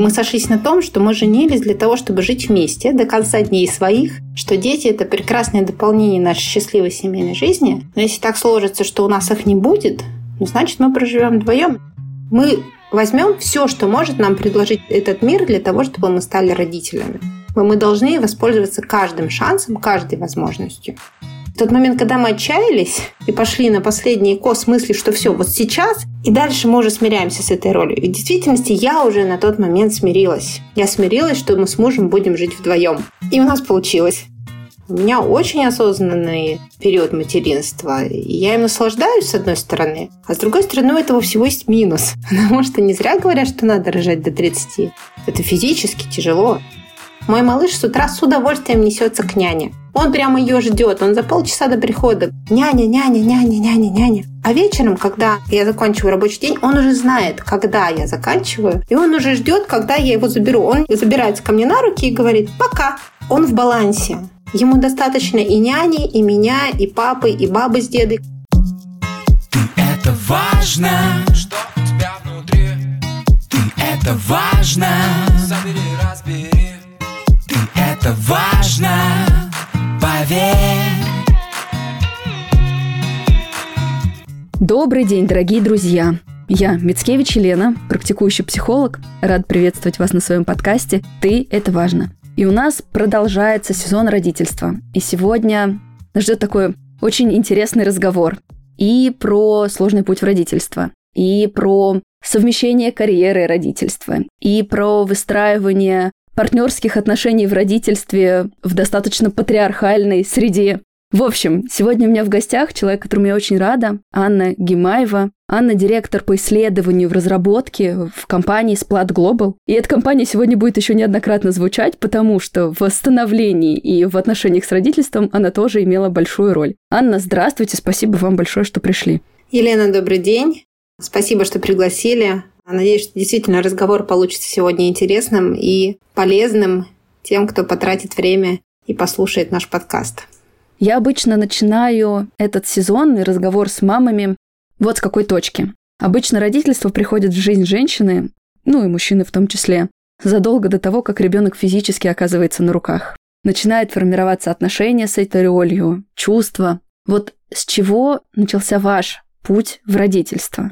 Мы сошлись на том, что мы женились для того, чтобы жить вместе до конца дней своих, что дети – это прекрасное дополнение нашей счастливой семейной жизни. Но если так сложится, что у нас их не будет, ну, значит, мы проживем вдвоем. Мы возьмем все, что может нам предложить этот мир для того, чтобы мы стали родителями. Мы должны воспользоваться каждым шансом, каждой возможностью. Тот момент, когда мы отчаялись и пошли на последний кос мысли, что все, вот сейчас, и дальше мы уже смиряемся с этой ролью. И в действительности я уже на тот момент смирилась. Я смирилась, что мы с мужем будем жить вдвоем. И у нас получилось. У меня очень осознанный период материнства. И я им наслаждаюсь, с одной стороны. А с другой стороны, у этого всего есть минус. Потому что не зря говорят, что надо рожать до 30. Это физически тяжело. Мой малыш с утра с удовольствием несется к няне. Он прямо ее ждет, он за полчаса до прихода. Няня, няня, няня, няня, няня. А вечером, когда я заканчиваю рабочий день, он уже знает, когда я заканчиваю. И он уже ждет, когда я его заберу. Он забирается ко мне на руки и говорит «пока». Он в балансе. Ему достаточно и няни, и меня, и папы, и бабы с дедой. Ты это важно, что у тебя внутри. Ты это важно. Забери, разбери. Это важно, поверь. Добрый день, дорогие друзья! Я Мицкевич Елена, практикующий психолог. Рад приветствовать вас на своем подкасте «Ты – это важно». И у нас продолжается сезон родительства. И сегодня нас ждет такой очень интересный разговор и про сложный путь в родительство, и про совмещение карьеры и родительства, и про выстраивание партнерских отношений в родительстве в достаточно патриархальной среде. В общем, сегодня у меня в гостях человек, которому я очень рада, Анна Гимаева. Анна – директор по исследованию в разработке в компании Splat Global. И эта компания сегодня будет еще неоднократно звучать, потому что в восстановлении и в отношениях с родительством она тоже имела большую роль. Анна, здравствуйте, спасибо вам большое, что пришли. Елена, добрый день. Спасибо, что пригласили. Надеюсь, что действительно разговор получится сегодня интересным и полезным тем, кто потратит время и послушает наш подкаст. Я обычно начинаю этот сезонный разговор с мамами вот с какой точки. Обычно родительство приходит в жизнь женщины, ну и мужчины в том числе, задолго до того, как ребенок физически оказывается на руках. Начинает формироваться отношения с этой ролью, чувства. Вот с чего начался ваш путь в родительство?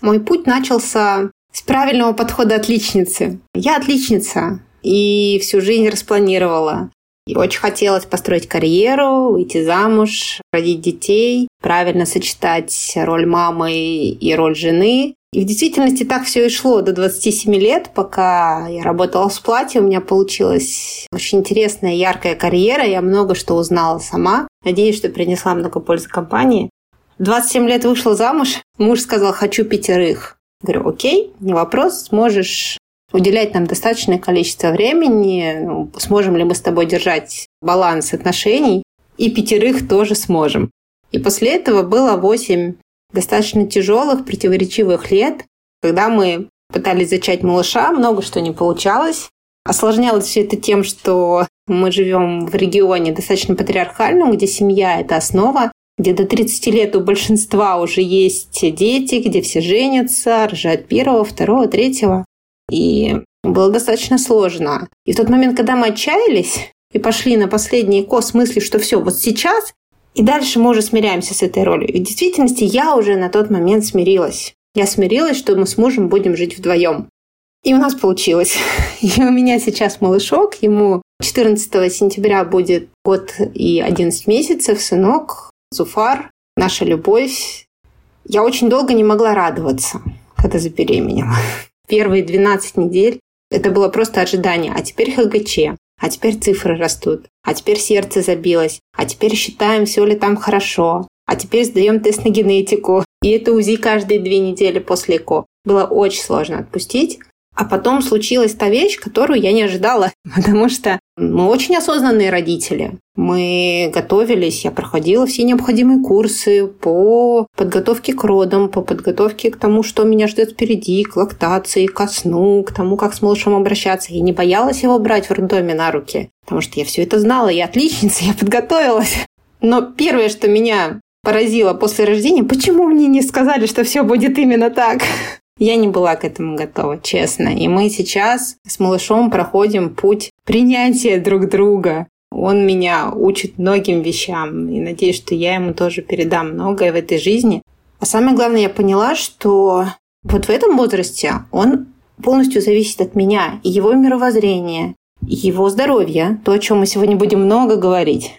Мой путь начался с правильного подхода отличницы. Я отличница и всю жизнь распланировала. И очень хотелось построить карьеру, выйти замуж, родить детей, правильно сочетать роль мамы и роль жены. И в действительности так все и шло до 27 лет, пока я работала в сплате, у меня получилась очень интересная, яркая карьера, я много что узнала сама. Надеюсь, что принесла много пользы компании. 27 лет вышла замуж, муж сказал, хочу пятерых. Говорю, окей, не вопрос, сможешь уделять нам достаточное количество времени, ну, сможем ли мы с тобой держать баланс отношений, и пятерых тоже сможем. И после этого было восемь достаточно тяжелых, противоречивых лет, когда мы пытались зачать малыша, много что не получалось. Осложнялось все это тем, что мы живем в регионе достаточно патриархальном, где семья – это основа, где до 30 лет у большинства уже есть дети, где все женятся, рожают первого, второго, третьего. И было достаточно сложно. И в тот момент, когда мы отчаялись и пошли на последний кос мысли, что все, вот сейчас, и дальше мы уже смиряемся с этой ролью. И в действительности я уже на тот момент смирилась. Я смирилась, что мы с мужем будем жить вдвоем. И у нас получилось. И у меня сейчас малышок, ему 14 сентября будет год и 11 месяцев, сынок, Зуфар, наша любовь. Я очень долго не могла радоваться, когда забеременела первые 12 недель это было просто ожидание. А теперь ХГЧ, а теперь цифры растут, а теперь сердце забилось, а теперь считаем, все ли там хорошо, а теперь сдаем тест на генетику. И это УЗИ каждые две недели после ЭКО. Было очень сложно отпустить. А потом случилась та вещь, которую я не ожидала, потому что мы очень осознанные родители. Мы готовились, я проходила все необходимые курсы по подготовке к родам, по подготовке к тому, что меня ждет впереди, к лактации, ко сну, к тому, как с малышом обращаться. Я не боялась его брать в роддоме на руки, потому что я все это знала, я отличница, я подготовилась. Но первое, что меня поразило после рождения, почему мне не сказали, что все будет именно так? Я не была к этому готова, честно. И мы сейчас с малышом проходим путь принятия друг друга. Он меня учит многим вещам, и надеюсь, что я ему тоже передам многое в этой жизни. А самое главное, я поняла, что вот в этом возрасте он полностью зависит от меня и его мировоззрения, и его здоровья, то, о чем мы сегодня будем много говорить.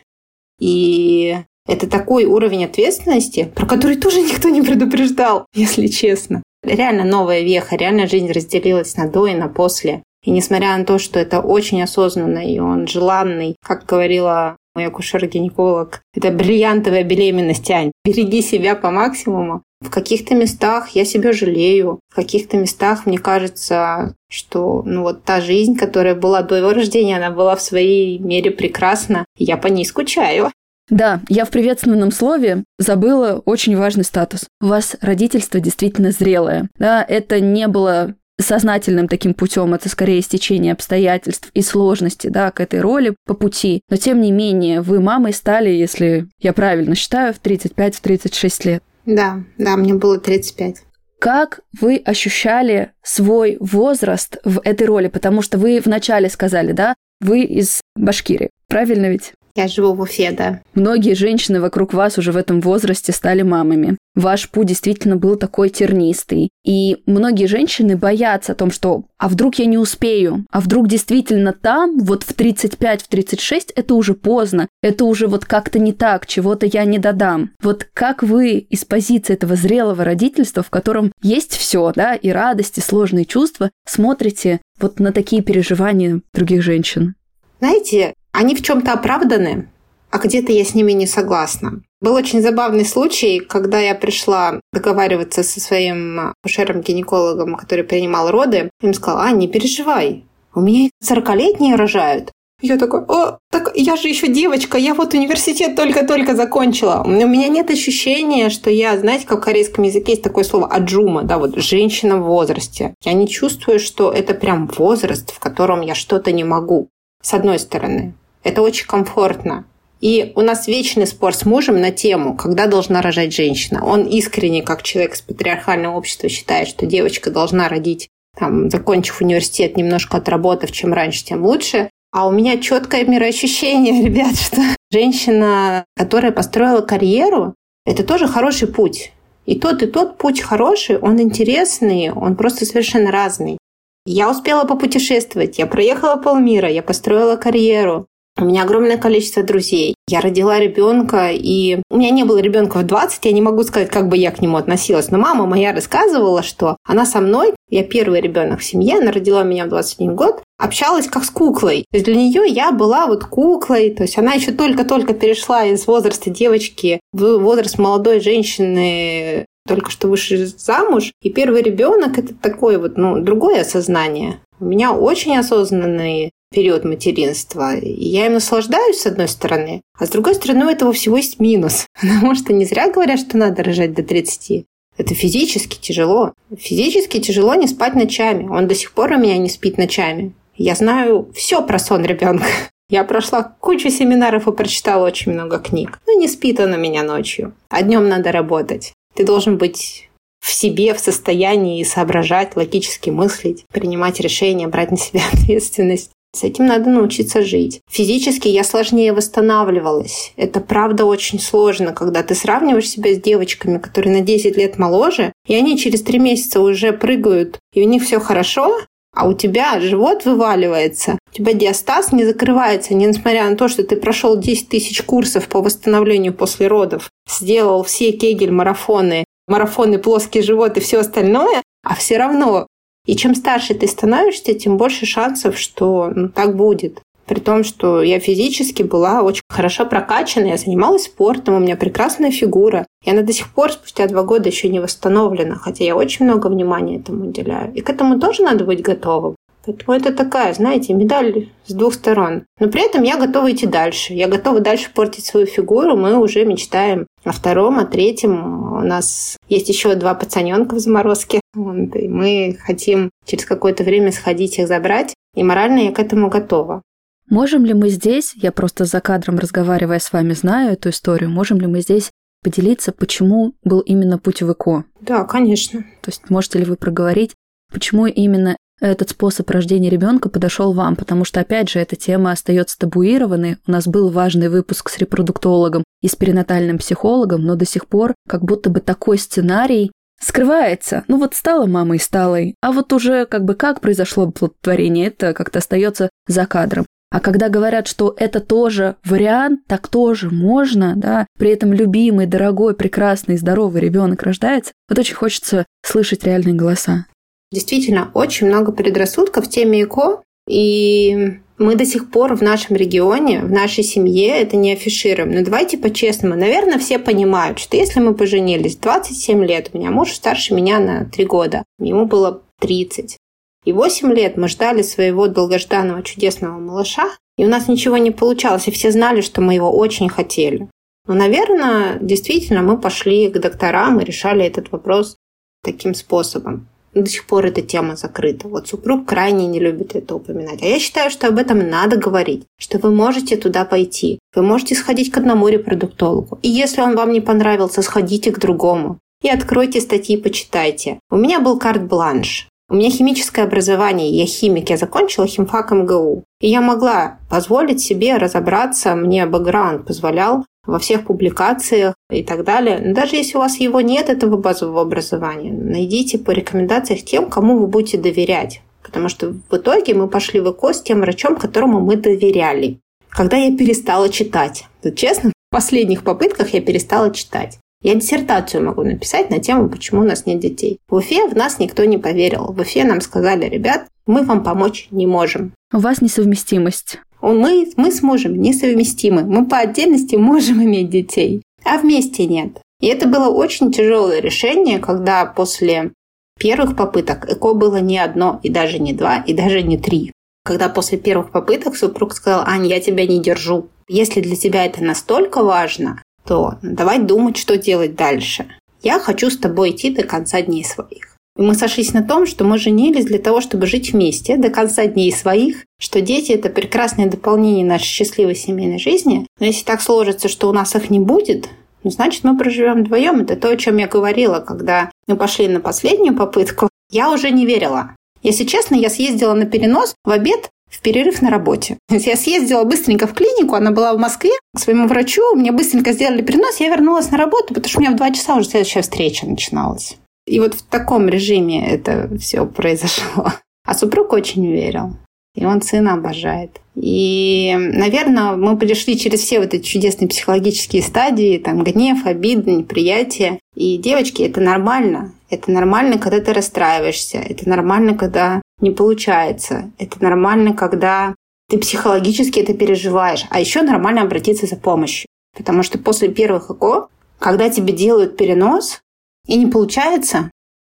И это такой уровень ответственности, про который тоже никто не предупреждал, если честно. Реально новая веха, реально жизнь разделилась на до и на после. И несмотря на то, что это очень осознанно, и он желанный, как говорила мой акушер-гинеколог, это бриллиантовая беременность, Ань. Береги себя по максимуму. В каких-то местах я себя жалею, в каких-то местах мне кажется, что ну вот та жизнь, которая была до его рождения, она была в своей мере прекрасна, и я по ней скучаю. Да, я в приветственном слове забыла очень важный статус. У вас родительство действительно зрелое. Да, это не было сознательным таким путем, это скорее стечение обстоятельств и сложности, да, к этой роли по пути. Но тем не менее, вы мамой стали, если я правильно считаю, в 35-36 лет. Да, да, мне было 35. Как вы ощущали свой возраст в этой роли? Потому что вы вначале сказали, да, вы из Башкирии, правильно ведь? Я живу в Уфе, да. Многие женщины вокруг вас уже в этом возрасте стали мамами. Ваш путь действительно был такой тернистый. И многие женщины боятся о том, что а вдруг я не успею, а вдруг действительно там, вот в 35, в 36, это уже поздно, это уже вот как-то не так, чего-то я не додам. Вот как вы из позиции этого зрелого родительства, в котором есть все, да, и радость, и сложные чувства, смотрите вот на такие переживания других женщин? Знаете, они в чем-то оправданы, а где-то я с ними не согласна. Был очень забавный случай, когда я пришла договариваться со своим акушером-гинекологом, который принимал роды. Им сказала, а, не переживай, у меня 40-летние рожают. Я такой, о, так я же еще девочка, я вот университет только-только закончила. У меня нет ощущения, что я, знаете, как в корейском языке есть такое слово аджума, да, вот женщина в возрасте. Я не чувствую, что это прям возраст, в котором я что-то не могу. С одной стороны. Это очень комфортно. И у нас вечный спор с мужем на тему, когда должна рожать женщина. Он искренне, как человек из патриархального общества, считает, что девочка должна родить, там, закончив университет, немножко отработав, чем раньше, тем лучше. А у меня четкое мироощущение, ребят, что женщина, которая построила карьеру, это тоже хороший путь. И тот, и тот путь хороший, он интересный, он просто совершенно разный. Я успела попутешествовать, я проехала полмира, я построила карьеру. У меня огромное количество друзей. Я родила ребенка, и у меня не было ребенка в 20, я не могу сказать, как бы я к нему относилась. Но мама моя рассказывала, что она со мной, я первый ребенок в семье, она родила меня в 21 год, общалась как с куклой. То есть для нее я была вот куклой, то есть она еще только-только перешла из возраста девочки в возраст молодой женщины, только что вышли замуж, и первый ребенок это такое вот, ну, другое осознание. У меня очень осознанный период материнства. И я им наслаждаюсь, с одной стороны, а с другой стороны, у этого всего есть минус. Потому что не зря говорят, что надо рожать до 30. Это физически тяжело. Физически тяжело не спать ночами. Он до сих пор у меня не спит ночами. Я знаю все про сон ребенка. Я прошла кучу семинаров и прочитала очень много книг. Но не спит он у меня ночью. А днем надо работать. Ты должен быть в себе, в состоянии соображать, логически мыслить, принимать решения, брать на себя ответственность. С этим надо научиться жить. Физически я сложнее восстанавливалась. Это правда очень сложно, когда ты сравниваешь себя с девочками, которые на 10 лет моложе, и они через 3 месяца уже прыгают, и у них все хорошо, а у тебя живот вываливается, у тебя диастаз не закрывается, несмотря на то, что ты прошел 10 тысяч курсов по восстановлению после родов, сделал все кегель-марафоны, марафоны плоский живот и все остальное, а все равно и чем старше ты становишься, тем больше шансов, что ну, так будет. При том, что я физически была очень хорошо прокачана, я занималась спортом, у меня прекрасная фигура. И она до сих пор, спустя два года, еще не восстановлена, хотя я очень много внимания этому уделяю. И к этому тоже надо быть готовым. Поэтому это такая, знаете, медаль с двух сторон. Но при этом я готова идти дальше. Я готова дальше портить свою фигуру. Мы уже мечтаем о втором, о третьем. У нас есть еще два пацаненка в заморозке. И мы хотим через какое-то время сходить их забрать. И морально я к этому готова. Можем ли мы здесь, я просто за кадром разговаривая с вами знаю эту историю, можем ли мы здесь поделиться, почему был именно путь в ЭКО? Да, конечно. То есть можете ли вы проговорить, почему именно этот способ рождения ребенка подошел вам, потому что, опять же, эта тема остается табуированной. У нас был важный выпуск с репродуктологом и с перинатальным психологом, но до сих пор как будто бы такой сценарий скрывается. Ну вот стала мамой сталой, а вот уже как бы как произошло плодотворение, это как-то остается за кадром. А когда говорят, что это тоже вариант, так тоже можно, да, при этом любимый, дорогой, прекрасный, здоровый ребенок рождается, вот очень хочется слышать реальные голоса. Действительно, очень много предрассудков в теме ЭКО, и мы до сих пор в нашем регионе, в нашей семье это не афишируем. Но давайте по-честному. Наверное, все понимают, что если мы поженились 27 лет, у меня муж старше меня на 3 года, ему было 30. И 8 лет мы ждали своего долгожданного чудесного малыша, и у нас ничего не получалось, и все знали, что мы его очень хотели. Но, наверное, действительно мы пошли к докторам и решали этот вопрос таким способом до сих пор эта тема закрыта. Вот супруг крайне не любит это упоминать. А я считаю, что об этом надо говорить, что вы можете туда пойти. Вы можете сходить к одному репродуктологу. И если он вам не понравился, сходите к другому. И откройте статьи, почитайте. У меня был карт-бланш. У меня химическое образование, я химик, я закончила химфак МГУ. И я могла позволить себе разобраться, мне бэкграунд позволял во всех публикациях и так далее. Но даже если у вас его нет, этого базового образования, найдите по рекомендациях тем, кому вы будете доверять. Потому что в итоге мы пошли в ЭКО с тем врачом, которому мы доверяли. Когда я перестала читать. То, честно, в последних попытках я перестала читать. Я диссертацию могу написать на тему, почему у нас нет детей. В Уфе в нас никто не поверил. В Уфе нам сказали, ребят, мы вам помочь не можем. У вас несовместимость. Мы, мы с мужем несовместимы. Мы по отдельности можем иметь детей, а вместе нет. И это было очень тяжелое решение, когда после первых попыток ЭКО было не одно, и даже не два, и даже не три. Когда после первых попыток супруг сказал, Ань, я тебя не держу. Если для тебя это настолько важно, то давай думать, что делать дальше. Я хочу с тобой идти до конца дней своих. И мы сошлись на том, что мы женились для того, чтобы жить вместе до конца дней своих, что дети – это прекрасное дополнение нашей счастливой семейной жизни. Но если так сложится, что у нас их не будет, ну, значит, мы проживем вдвоем. Это то, о чем я говорила, когда мы пошли на последнюю попытку. Я уже не верила. Если честно, я съездила на перенос в обед в перерыв на работе. Я съездила быстренько в клинику, она была в Москве, к своему врачу, мне быстренько сделали перенос, я вернулась на работу, потому что у меня в два часа уже следующая встреча начиналась. И вот в таком режиме это все произошло. А супруг очень верил. И он сына обожает. И, наверное, мы пришли через все вот эти чудесные психологические стадии, там, гнев, обида, неприятие. И, девочки, это нормально. Это нормально, когда ты расстраиваешься. Это нормально, когда не получается. Это нормально, когда ты психологически это переживаешь. А еще нормально обратиться за помощью. Потому что после первых ЭКО, когда тебе делают перенос, и не получается,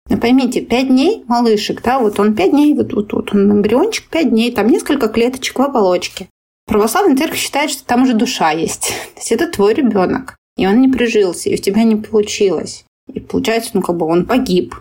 но поймите, пять дней малышек, да, вот он пять дней, вот, вот, вот он эмбриончик, пять дней, там несколько клеточек в оболочке. Православная церковь считает, что там уже душа есть. То есть это твой ребенок. И он не прижился, и у тебя не получилось. И получается, ну, как бы он погиб.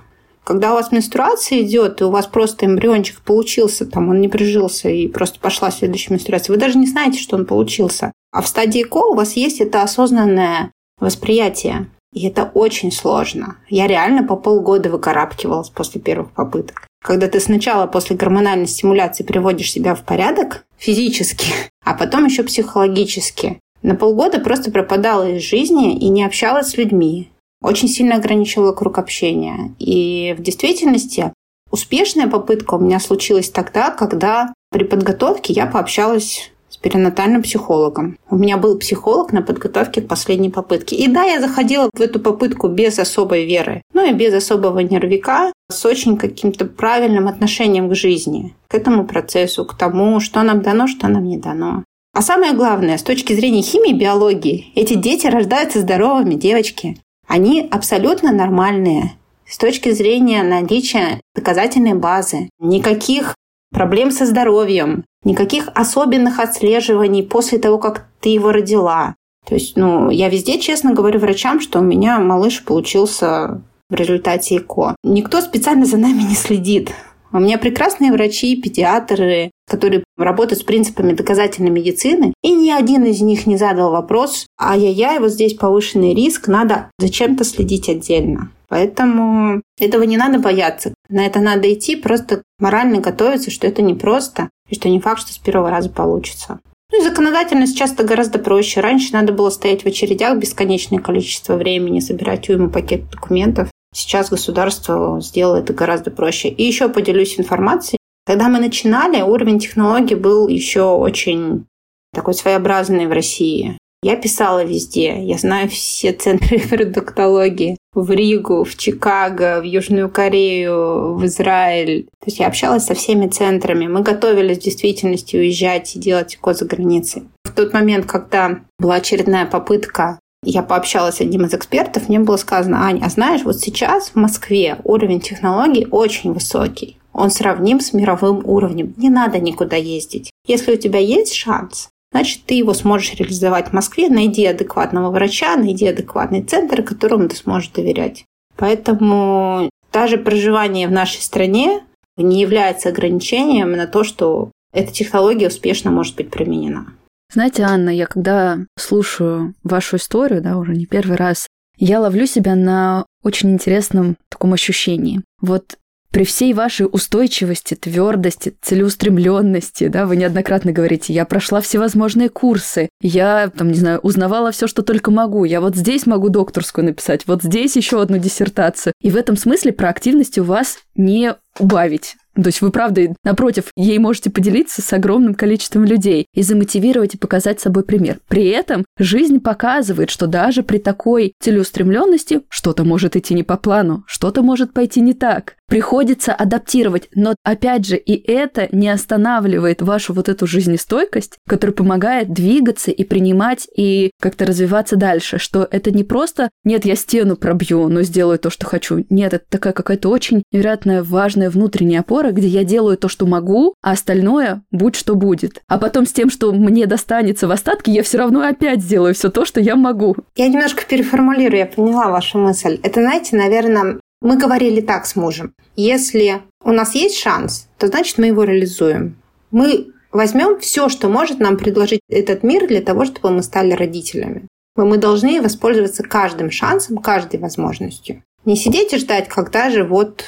Когда у вас менструация идет, и у вас просто эмбриончик получился, там он не прижился, и просто пошла следующая менструация, вы даже не знаете, что он получился. А в стадии ко у вас есть это осознанное восприятие. И это очень сложно. Я реально по полгода выкарабкивалась после первых попыток. Когда ты сначала после гормональной стимуляции приводишь себя в порядок физически, а потом еще психологически. На полгода просто пропадала из жизни и не общалась с людьми. Очень сильно ограничивала круг общения. И в действительности успешная попытка у меня случилась тогда, когда при подготовке я пообщалась перинатальным психологом. У меня был психолог на подготовке к последней попытке. И да, я заходила в эту попытку без особой веры, ну и без особого нервика, с очень каким-то правильным отношением к жизни, к этому процессу, к тому, что нам дано, что нам не дано. А самое главное, с точки зрения химии и биологии, эти дети рождаются здоровыми, девочки. Они абсолютно нормальные. С точки зрения наличия доказательной базы. Никаких проблем со здоровьем, никаких особенных отслеживаний после того, как ты его родила. То есть, ну, я везде честно говорю врачам, что у меня малыш получился в результате ЭКО. Никто специально за нами не следит. У меня прекрасные врачи, педиатры, которые работают с принципами доказательной медицины, и ни один из них не задал вопрос, ай-яй-яй, вот здесь повышенный риск, надо зачем-то следить отдельно. Поэтому этого не надо бояться. На это надо идти, просто морально готовиться, что это непросто, и что не факт, что с первого раза получится. Ну и законодательность часто гораздо проще. Раньше надо было стоять в очередях бесконечное количество времени, собирать уйму пакет документов. Сейчас государство сделало это гораздо проще. И еще поделюсь информацией. Когда мы начинали, уровень технологий был еще очень такой своеобразный в России. Я писала везде. Я знаю все центры продуктологии. В Ригу, в Чикаго, в Южную Корею, в Израиль. То есть я общалась со всеми центрами. Мы готовились в действительности уезжать и делать код за границей. В тот момент, когда была очередная попытка я пообщалась с одним из экспертов, мне было сказано, Аня, а знаешь, вот сейчас в Москве уровень технологий очень высокий. Он сравним с мировым уровнем. Не надо никуда ездить. Если у тебя есть шанс, значит, ты его сможешь реализовать в Москве. Найди адекватного врача, найди адекватный центр, которому ты сможешь доверять. Поэтому даже проживание в нашей стране не является ограничением на то, что эта технология успешно может быть применена. Знаете, Анна, я когда слушаю вашу историю, да, уже не первый раз, я ловлю себя на очень интересном таком ощущении. Вот при всей вашей устойчивости, твердости, целеустремленности, да, вы неоднократно говорите, я прошла всевозможные курсы, я, там, не знаю, узнавала все, что только могу, я вот здесь могу докторскую написать, вот здесь еще одну диссертацию. И в этом смысле про активность у вас не убавить. То есть вы, правда, напротив, ей можете поделиться с огромным количеством людей и замотивировать и показать собой пример. При этом жизнь показывает, что даже при такой целеустремленности что-то может идти не по плану, что-то может пойти не так. Приходится адаптировать, но опять же и это не останавливает вашу вот эту жизнестойкость, которая помогает двигаться и принимать и как-то развиваться дальше, что это не просто «нет, я стену пробью, но сделаю то, что хочу». Нет, это такая какая-то очень невероятная важная внутренняя опора, партнера, где я делаю то, что могу, а остальное будь что будет. А потом с тем, что мне достанется в остатке, я все равно опять сделаю все то, что я могу. Я немножко переформулирую, я поняла вашу мысль. Это, знаете, наверное, мы говорили так с мужем. Если у нас есть шанс, то значит мы его реализуем. Мы возьмем все, что может нам предложить этот мир для того, чтобы мы стали родителями. Мы должны воспользоваться каждым шансом, каждой возможностью. Не сидеть и ждать, когда же вот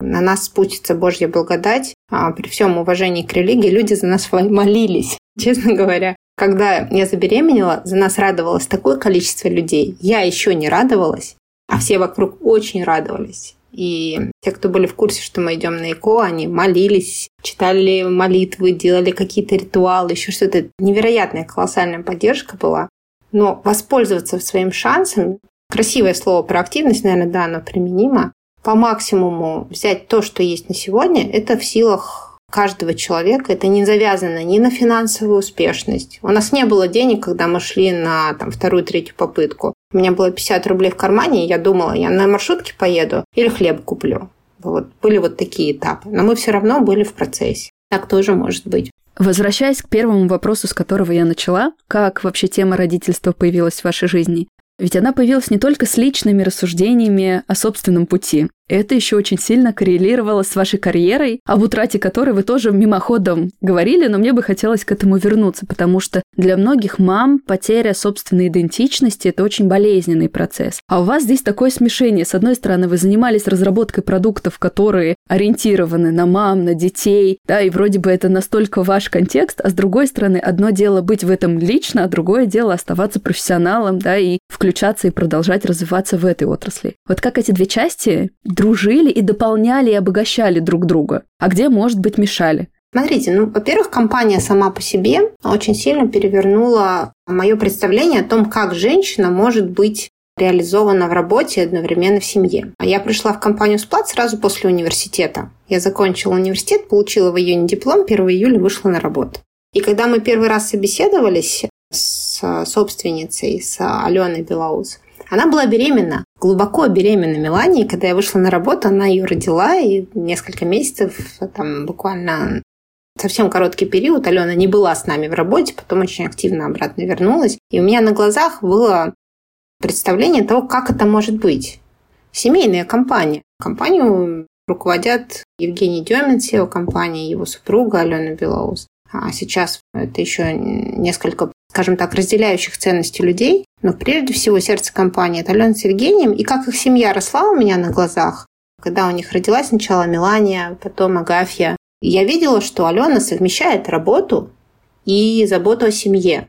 на нас спустится Божья благодать. А при всем уважении к религии люди за нас молились, честно говоря. Когда я забеременела, за нас радовалось такое количество людей. Я еще не радовалась, а все вокруг очень радовались. И те, кто были в курсе, что мы идем на ЭКО, они молились, читали молитвы, делали какие-то ритуалы, еще что-то. Невероятная колоссальная поддержка была. Но воспользоваться своим шансом, красивое слово про активность, наверное, да, оно применимо, по максимуму взять то, что есть на сегодня, это в силах каждого человека. Это не завязано ни на финансовую успешность. У нас не было денег, когда мы шли на там, вторую, третью попытку. У меня было 50 рублей в кармане, и я думала, я на маршрутке поеду или хлеб куплю. Вот, были вот такие этапы. Но мы все равно были в процессе. Так тоже может быть. Возвращаясь к первому вопросу, с которого я начала, как вообще тема родительства появилась в вашей жизни? Ведь она появилась не только с личными рассуждениями о собственном пути. Это еще очень сильно коррелировало с вашей карьерой, об утрате которой вы тоже мимоходом говорили, но мне бы хотелось к этому вернуться, потому что для многих мам потеря собственной идентичности – это очень болезненный процесс. А у вас здесь такое смешение. С одной стороны, вы занимались разработкой продуктов, которые ориентированы на мам, на детей, да, и вроде бы это настолько ваш контекст, а с другой стороны, одно дело быть в этом лично, а другое дело оставаться профессионалом, да, и включаться и продолжать развиваться в этой отрасли. Вот как эти две части дружили и дополняли и обогащали друг друга, а где, может быть, мешали. Смотрите, ну, во-первых, компания сама по себе очень сильно перевернула мое представление о том, как женщина может быть реализована в работе одновременно в семье. А я пришла в компанию «Сплат» сразу после университета. Я закончила университет, получила в июне диплом, 1 июля вышла на работу. И когда мы первый раз собеседовались с собственницей, с Аленой Белоус, она была беременна, глубоко беременна Меланией. Когда я вышла на работу, она ее родила, и несколько месяцев, там буквально совсем короткий период, Алена не была с нами в работе, потом очень активно обратно вернулась. И у меня на глазах было представление того, как это может быть. Семейная компания. Компанию руководят Евгений Демин, SEO компании, его супруга Алена Белоус. а сейчас это еще несколько, скажем так, разделяющих ценности людей. Но прежде всего сердце компании – это Алена с Евгением. И как их семья росла у меня на глазах, когда у них родилась сначала Мелания, потом Агафья, я видела, что Алена совмещает работу и заботу о семье.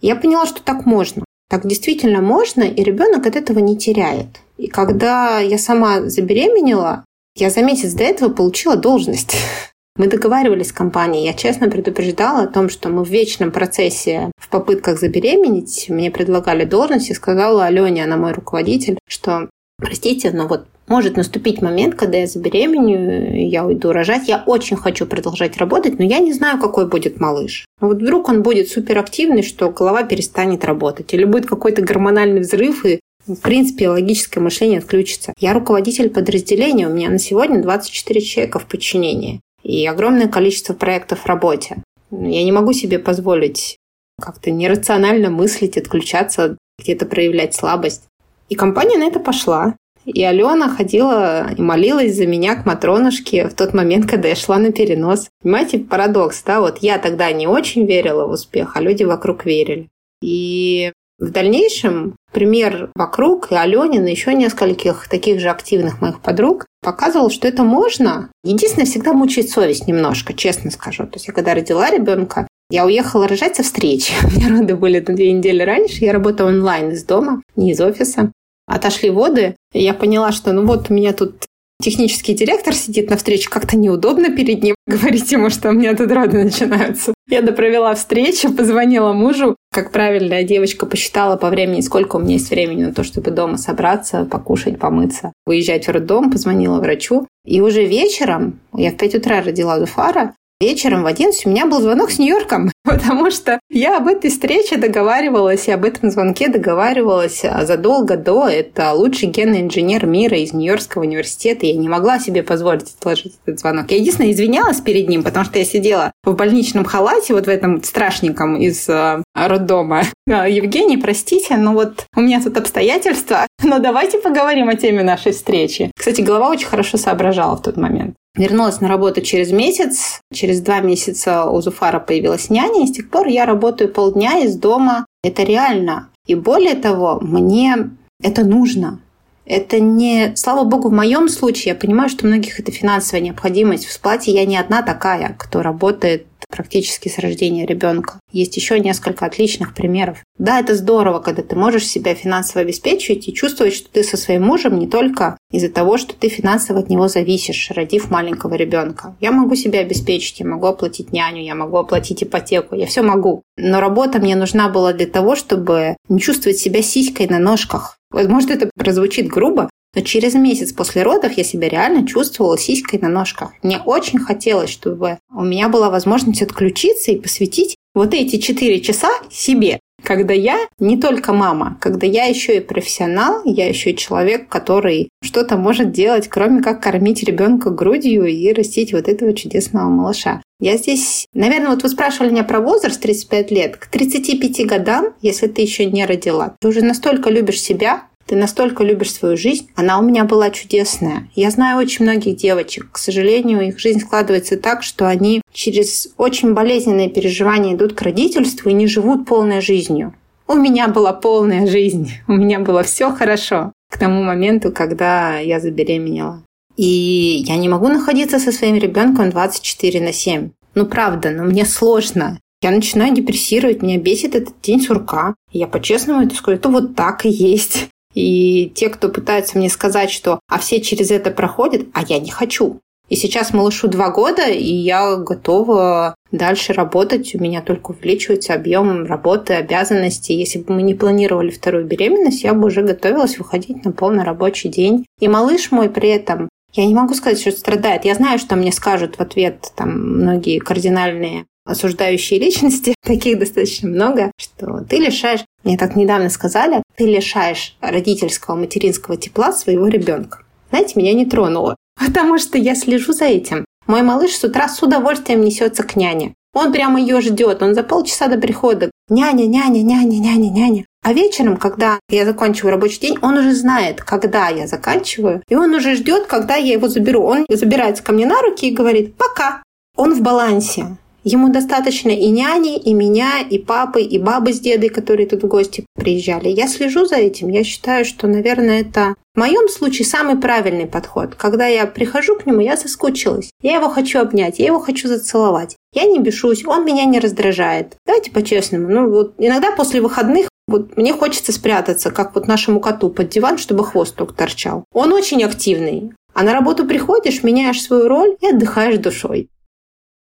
Я поняла, что так можно. Так действительно можно, и ребенок от этого не теряет. И когда я сама забеременела, я за месяц до этого получила должность. Мы договаривались с компанией. Я честно предупреждала о том, что мы в вечном процессе в попытках забеременеть. Мне предлагали должность и сказала Алене, она мой руководитель, что простите, но вот может наступить момент, когда я забеременею, я уйду рожать. Я очень хочу продолжать работать, но я не знаю, какой будет малыш. Но вот вдруг он будет суперактивный, что голова перестанет работать. Или будет какой-то гормональный взрыв, и в принципе, логическое мышление отключится. Я руководитель подразделения, у меня на сегодня 24 человека в подчинении и огромное количество проектов в работе. Я не могу себе позволить как-то нерационально мыслить, отключаться, где-то проявлять слабость. И компания на это пошла. И Алена ходила и молилась за меня к Матронушке в тот момент, когда я шла на перенос. Понимаете, парадокс, да? Вот я тогда не очень верила в успех, а люди вокруг верили. И в дальнейшем пример вокруг и Аленина, еще нескольких таких же активных моих подруг показывал, что это можно. Единственное, всегда мучает совесть немножко, честно скажу. То есть я когда родила ребенка, я уехала рожать со встречи. У меня роды были на две недели раньше. Я работала онлайн из дома, не из офиса. Отошли воды, и я поняла, что ну вот у меня тут технический директор сидит на встрече, как-то неудобно перед ним говорить ему, что у меня тут роды начинаются. Я допровела встречу, позвонила мужу. Как правильная девочка посчитала по времени, сколько у меня есть времени на то, чтобы дома собраться, покушать, помыться, выезжать в роддом, позвонила врачу. И уже вечером, я в 5 утра родила Зуфара, Вечером в 11 у меня был звонок с Нью-Йорком, потому что я об этой встрече договаривалась, и об этом звонке договаривалась задолго до. Это лучший генный инженер мира из Нью-Йоркского университета. Я не могла себе позволить отложить этот звонок. Я единственное извинялась перед ним, потому что я сидела в больничном халате, вот в этом страшненьком из э, роддома. Евгений, простите, но вот у меня тут обстоятельства, но давайте поговорим о теме нашей встречи. Кстати, голова очень хорошо соображала в тот момент. Вернулась на работу через месяц. Через два месяца у Зуфара появилась няня, и с тех пор я работаю полдня из дома. Это реально. И более того, мне это нужно. Это не, слава богу, в моем случае, я понимаю, что у многих это финансовая необходимость. В сплате я не одна такая, кто работает практически с рождения ребенка. Есть еще несколько отличных примеров. Да, это здорово, когда ты можешь себя финансово обеспечивать и чувствовать, что ты со своим мужем не только из-за того, что ты финансово от него зависишь, родив маленького ребенка. Я могу себя обеспечить, я могу оплатить няню, я могу оплатить ипотеку, я все могу. Но работа мне нужна была для того, чтобы не чувствовать себя сиськой на ножках. Возможно, это прозвучит грубо, но через месяц после родов я себя реально чувствовала сиськой на ножках. Мне очень хотелось, чтобы у меня была возможность отключиться и посвятить вот эти четыре часа себе, когда я не только мама, когда я еще и профессионал, я еще и человек, который что-то может делать, кроме как кормить ребенка грудью и растить вот этого чудесного малыша. Я здесь, наверное, вот вы спрашивали меня про возраст 35 лет. К 35 годам, если ты еще не родила, ты уже настолько любишь себя, ты настолько любишь свою жизнь. Она у меня была чудесная. Я знаю очень многих девочек. К сожалению, их жизнь складывается так, что они через очень болезненные переживания идут к родительству и не живут полной жизнью. У меня была полная жизнь. У меня было все хорошо к тому моменту, когда я забеременела. И я не могу находиться со своим ребенком 24 на 7. Ну правда, но мне сложно. Я начинаю депрессировать, меня бесит этот день сурка. я по-честному это скажу, это вот так и есть. И те, кто пытается мне сказать, что а все через это проходят, а я не хочу. И сейчас малышу два года, и я готова дальше работать. У меня только увеличивается объем работы, обязанностей. Если бы мы не планировали вторую беременность, я бы уже готовилась выходить на полный рабочий день. И малыш мой при этом я не могу сказать, что страдает. Я знаю, что мне скажут в ответ там многие кардинальные осуждающие личности, таких достаточно много, что ты лишаешь, мне так недавно сказали, ты лишаешь родительского материнского тепла своего ребенка. Знаете, меня не тронуло, потому что я слежу за этим. Мой малыш с утра с удовольствием несется к няне. Он прямо ее ждет, он за полчаса до прихода. Няня, няня, няня, няня, няня. А вечером, когда я заканчиваю рабочий день, он уже знает, когда я заканчиваю, и он уже ждет, когда я его заберу. Он забирается ко мне на руки и говорит «пока». Он в балансе. Ему достаточно и няни, и меня, и папы, и бабы с дедой, которые тут в гости приезжали. Я слежу за этим. Я считаю, что, наверное, это в моем случае самый правильный подход. Когда я прихожу к нему, я соскучилась. Я его хочу обнять, я его хочу зацеловать. Я не бешусь, он меня не раздражает. Давайте по-честному. Ну вот иногда после выходных вот мне хочется спрятаться, как вот нашему коту под диван, чтобы хвост только торчал. Он очень активный. А на работу приходишь, меняешь свою роль и отдыхаешь душой.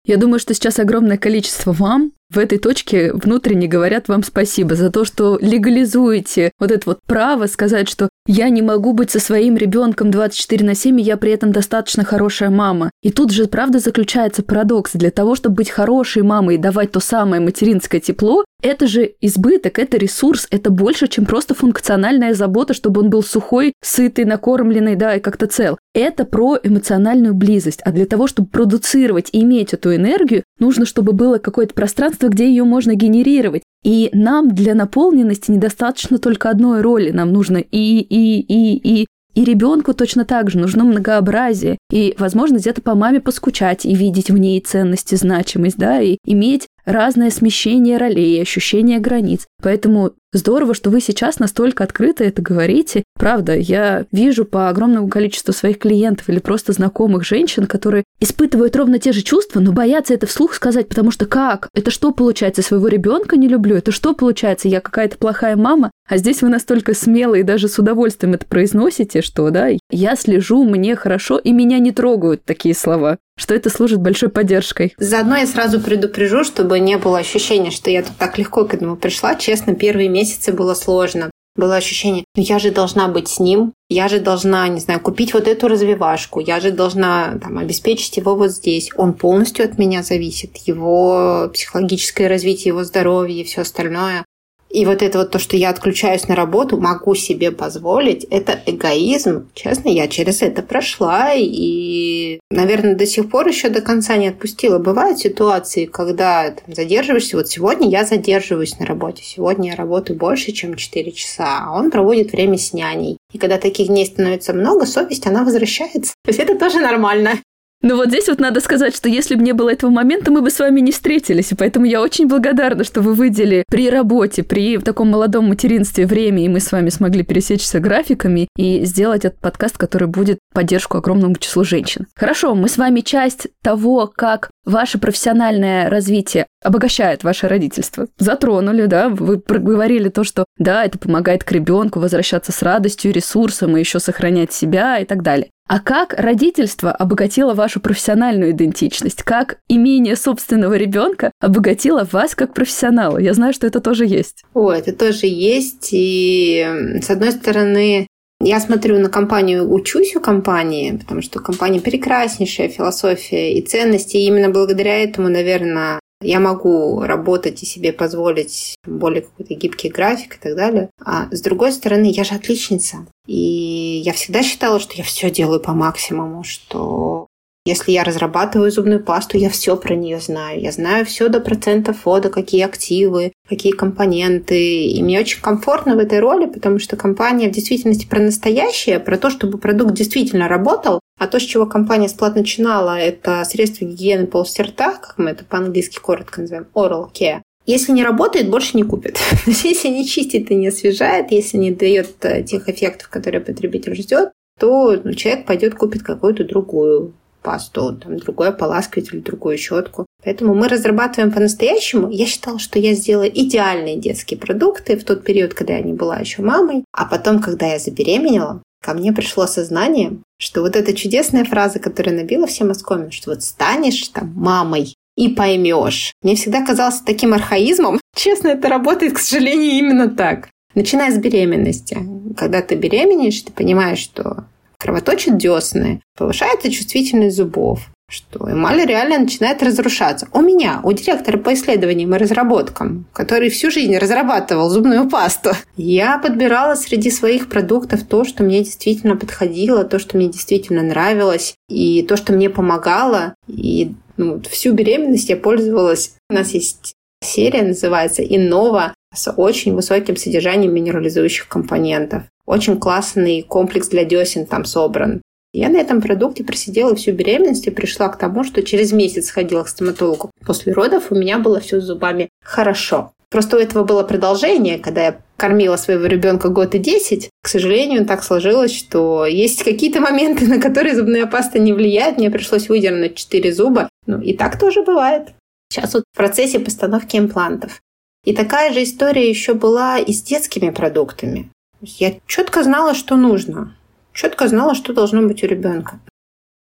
Я думаю, что сейчас огромное количество вам в этой точке внутренне говорят вам спасибо за то, что легализуете вот это вот право сказать, что я не могу быть со своим ребенком 24 на 7, и я при этом достаточно хорошая мама. И тут же, правда, заключается парадокс. Для того, чтобы быть хорошей мамой и давать то самое материнское тепло, это же избыток, это ресурс, это больше, чем просто функциональная забота, чтобы он был сухой, сытый, накормленный, да, и как-то цел. Это про эмоциональную близость. А для того, чтобы продуцировать и иметь эту энергию, нужно, чтобы было какое-то пространство, где ее можно генерировать. И нам для наполненности недостаточно только одной роли. Нам нужно и, и, и, и. И ребенку точно так же нужно многообразие. И, возможно, где-то по маме поскучать и видеть в ней ценность и значимость, да, и иметь разное смещение ролей, ощущение границ. Поэтому здорово, что вы сейчас настолько открыто это говорите. Правда, я вижу по огромному количеству своих клиентов или просто знакомых женщин, которые испытывают ровно те же чувства, но боятся это вслух сказать, потому что как? Это что получается? Своего ребенка не люблю? Это что получается? Я какая-то плохая мама? А здесь вы настолько смело и даже с удовольствием это произносите, что, да, я слежу, мне хорошо, и меня не трогают такие слова что это служит большой поддержкой. Заодно я сразу предупрежу, чтобы не было ощущения, что я тут так легко к этому пришла. Честно, первые месяцы было сложно. Было ощущение, ну я же должна быть с ним, я же должна, не знаю, купить вот эту развивашку, я же должна там, обеспечить его вот здесь. Он полностью от меня зависит, его психологическое развитие, его здоровье и все остальное. И вот это вот то, что я отключаюсь на работу, могу себе позволить, это эгоизм. Честно, я через это прошла и, наверное, до сих пор еще до конца не отпустила. Бывают ситуации, когда там, задерживаешься. Вот сегодня я задерживаюсь на работе. Сегодня я работаю больше, чем 4 часа, а он проводит время с няней. И когда таких дней становится много, совесть, она возвращается. То есть это тоже нормально. Ну вот здесь вот надо сказать, что если бы не было этого момента, мы бы с вами не встретились. И поэтому я очень благодарна, что вы выделили при работе, при таком молодом материнстве время, и мы с вами смогли пересечься графиками и сделать этот подкаст, который будет поддержку огромному числу женщин. Хорошо, мы с вами часть того, как ваше профессиональное развитие обогащает ваше родительство. Затронули, да, вы проговорили то, что да, это помогает к ребенку возвращаться с радостью, ресурсом и еще сохранять себя и так далее. А как родительство обогатило вашу профессиональную идентичность? Как имение собственного ребенка обогатило вас как профессионала? Я знаю, что это тоже есть. О, это тоже есть. И с одной стороны, я смотрю на компанию, учусь у компании, потому что компания прекраснейшая философия и ценности. И именно благодаря этому, наверное, я могу работать и себе позволить более какой-то гибкий график и так далее. А с другой стороны, я же отличница. И я всегда считала, что я все делаю по максимуму, что если я разрабатываю зубную пасту, я все про нее знаю. Я знаю все до процентов ввода, какие активы, какие компоненты. И мне очень комфортно в этой роли, потому что компания в действительности про настоящее, про то, чтобы продукт действительно работал. А то, с чего компания Сплат начинала, это средства гигиены полости рта, как мы это по-английски коротко называем, oral care. Если не работает, больше не купит. если не чистит и не освежает, если не дает э, тех эффектов, которые потребитель ждет, то ну, человек пойдет купит какую-то другую пасту, там, другой ополаскиватель, другую щетку. Поэтому мы разрабатываем по-настоящему. Я считала, что я сделала идеальные детские продукты в тот период, когда я не была еще мамой. А потом, когда я забеременела, ко мне пришло сознание, что вот эта чудесная фраза, которая набила всем оскомину, что вот станешь там мамой и поймешь. Мне всегда казалось таким архаизмом. Честно, это работает, к сожалению, именно так. Начиная с беременности. Когда ты беременеешь, ты понимаешь, что кровоточат десны, повышается чувствительность зубов, что эмаль реально начинает разрушаться. У меня, у директора по исследованиям и разработкам, который всю жизнь разрабатывал зубную пасту, я подбирала среди своих продуктов то, что мне действительно подходило, то, что мне действительно нравилось, и то, что мне помогало. И ну, всю беременность я пользовалась. У нас есть серия, называется «Иннова», с очень высоким содержанием минерализующих компонентов. Очень классный комплекс для десен там собран. Я на этом продукте просидела всю беременность и пришла к тому, что через месяц ходила к стоматологу. После родов у меня было все с зубами хорошо. Просто у этого было продолжение, когда я кормила своего ребенка год и десять. К сожалению, так сложилось, что есть какие-то моменты, на которые зубная паста не влияет. Мне пришлось выдернуть четыре зуба. Ну, и так тоже бывает. Сейчас вот в процессе постановки имплантов. И такая же история еще была и с детскими продуктами. Я четко знала, что нужно четко знала, что должно быть у ребенка.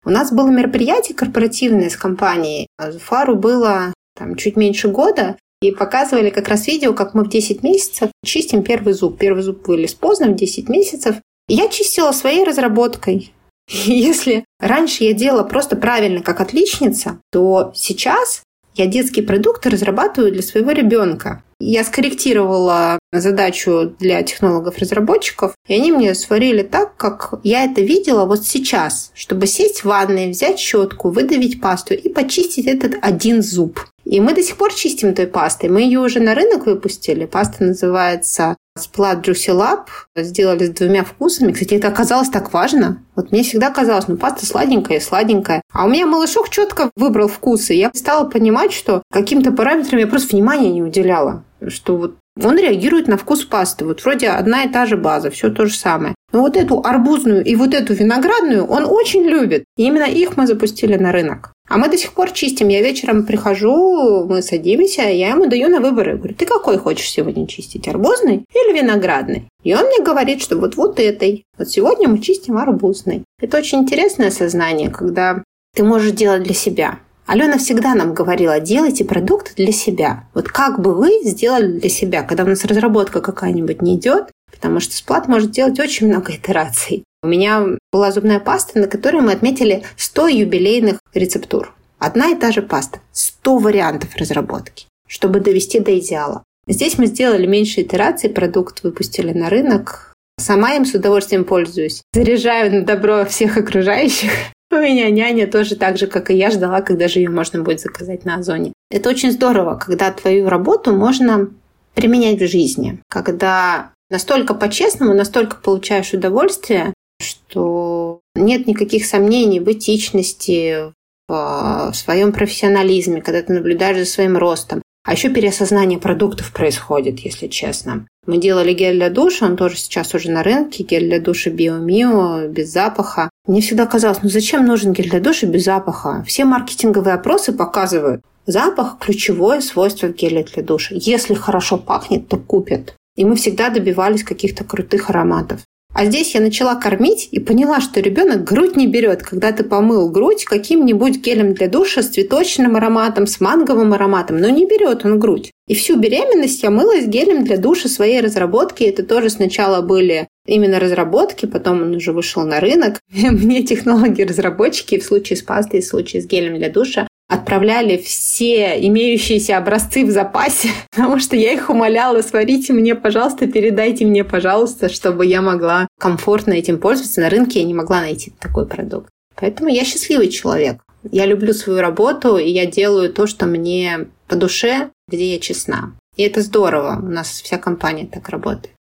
У нас было мероприятие корпоративное с компанией. Фару было там, чуть меньше года, и показывали как раз видео, как мы в 10 месяцев чистим первый зуб. Первый зуб вылез поздно, в 10 месяцев. Я чистила своей разработкой. Если раньше я делала просто правильно, как отличница, то сейчас я детские продукты разрабатываю для своего ребенка. Я скорректировала задачу для технологов-разработчиков, и они мне сварили так, как я это видела вот сейчас, чтобы сесть в ванной, взять щетку, выдавить пасту и почистить этот один зуб. И мы до сих пор чистим той пастой. Мы ее уже на рынок выпустили. Паста называется Splat Juicy Lab. Сделали с двумя вкусами. Кстати, это оказалось так важно. Вот мне всегда казалось, ну, паста сладенькая, сладенькая. А у меня малышок четко выбрал вкусы. Я стала понимать, что каким-то параметрам я просто внимания не уделяла. Что вот он реагирует на вкус пасты. Вот вроде одна и та же база, все то же самое. Но вот эту арбузную и вот эту виноградную он очень любит. И именно их мы запустили на рынок. А мы до сих пор чистим. Я вечером прихожу, мы садимся, я ему даю на выбор. Я говорю, ты какой хочешь сегодня чистить, арбузный или виноградный? И он мне говорит, что вот вот этой. Вот сегодня мы чистим арбузный. Это очень интересное сознание, когда ты можешь делать для себя. Алена всегда нам говорила, делайте продукт для себя. Вот как бы вы сделали для себя, когда у нас разработка какая-нибудь не идет, потому что сплат может делать очень много итераций. У меня была зубная паста, на которой мы отметили 100 юбилейных рецептур. Одна и та же паста. 100 вариантов разработки, чтобы довести до идеала. Здесь мы сделали меньше итераций, продукт выпустили на рынок. Сама им с удовольствием пользуюсь. Заряжаю на добро всех окружающих. У меня няня тоже так же, как и я, ждала, когда же ее можно будет заказать на Озоне. Это очень здорово, когда твою работу можно применять в жизни, когда настолько по-честному, настолько получаешь удовольствие, что нет никаких сомнений в этичности, в, в своем профессионализме, когда ты наблюдаешь за своим ростом. А еще переосознание продуктов происходит, если честно. Мы делали гель для душа, он тоже сейчас уже на рынке, гель для душа Биомио, без запаха. Мне всегда казалось, ну зачем нужен гель для душа без запаха? Все маркетинговые опросы показывают, запах – ключевое свойство геля для душа. Если хорошо пахнет, то купят. И мы всегда добивались каких-то крутых ароматов. А здесь я начала кормить и поняла, что ребенок грудь не берет, когда ты помыл грудь каким-нибудь гелем для душа с цветочным ароматом, с манговым ароматом, но не берет он грудь. И всю беременность я мылась гелем для душа своей разработки. Это тоже сначала были именно разработки, потом он уже вышел на рынок. Мне технологи-разработчики в случае с пастой, в случае с гелем для душа отправляли все имеющиеся образцы в запасе, потому что я их умоляла, сварите мне, пожалуйста, передайте мне, пожалуйста, чтобы я могла комфортно этим пользоваться. На рынке я не могла найти такой продукт. Поэтому я счастливый человек. Я люблю свою работу, и я делаю то, что мне по душе, где я честна. И это здорово. У нас вся компания так работает.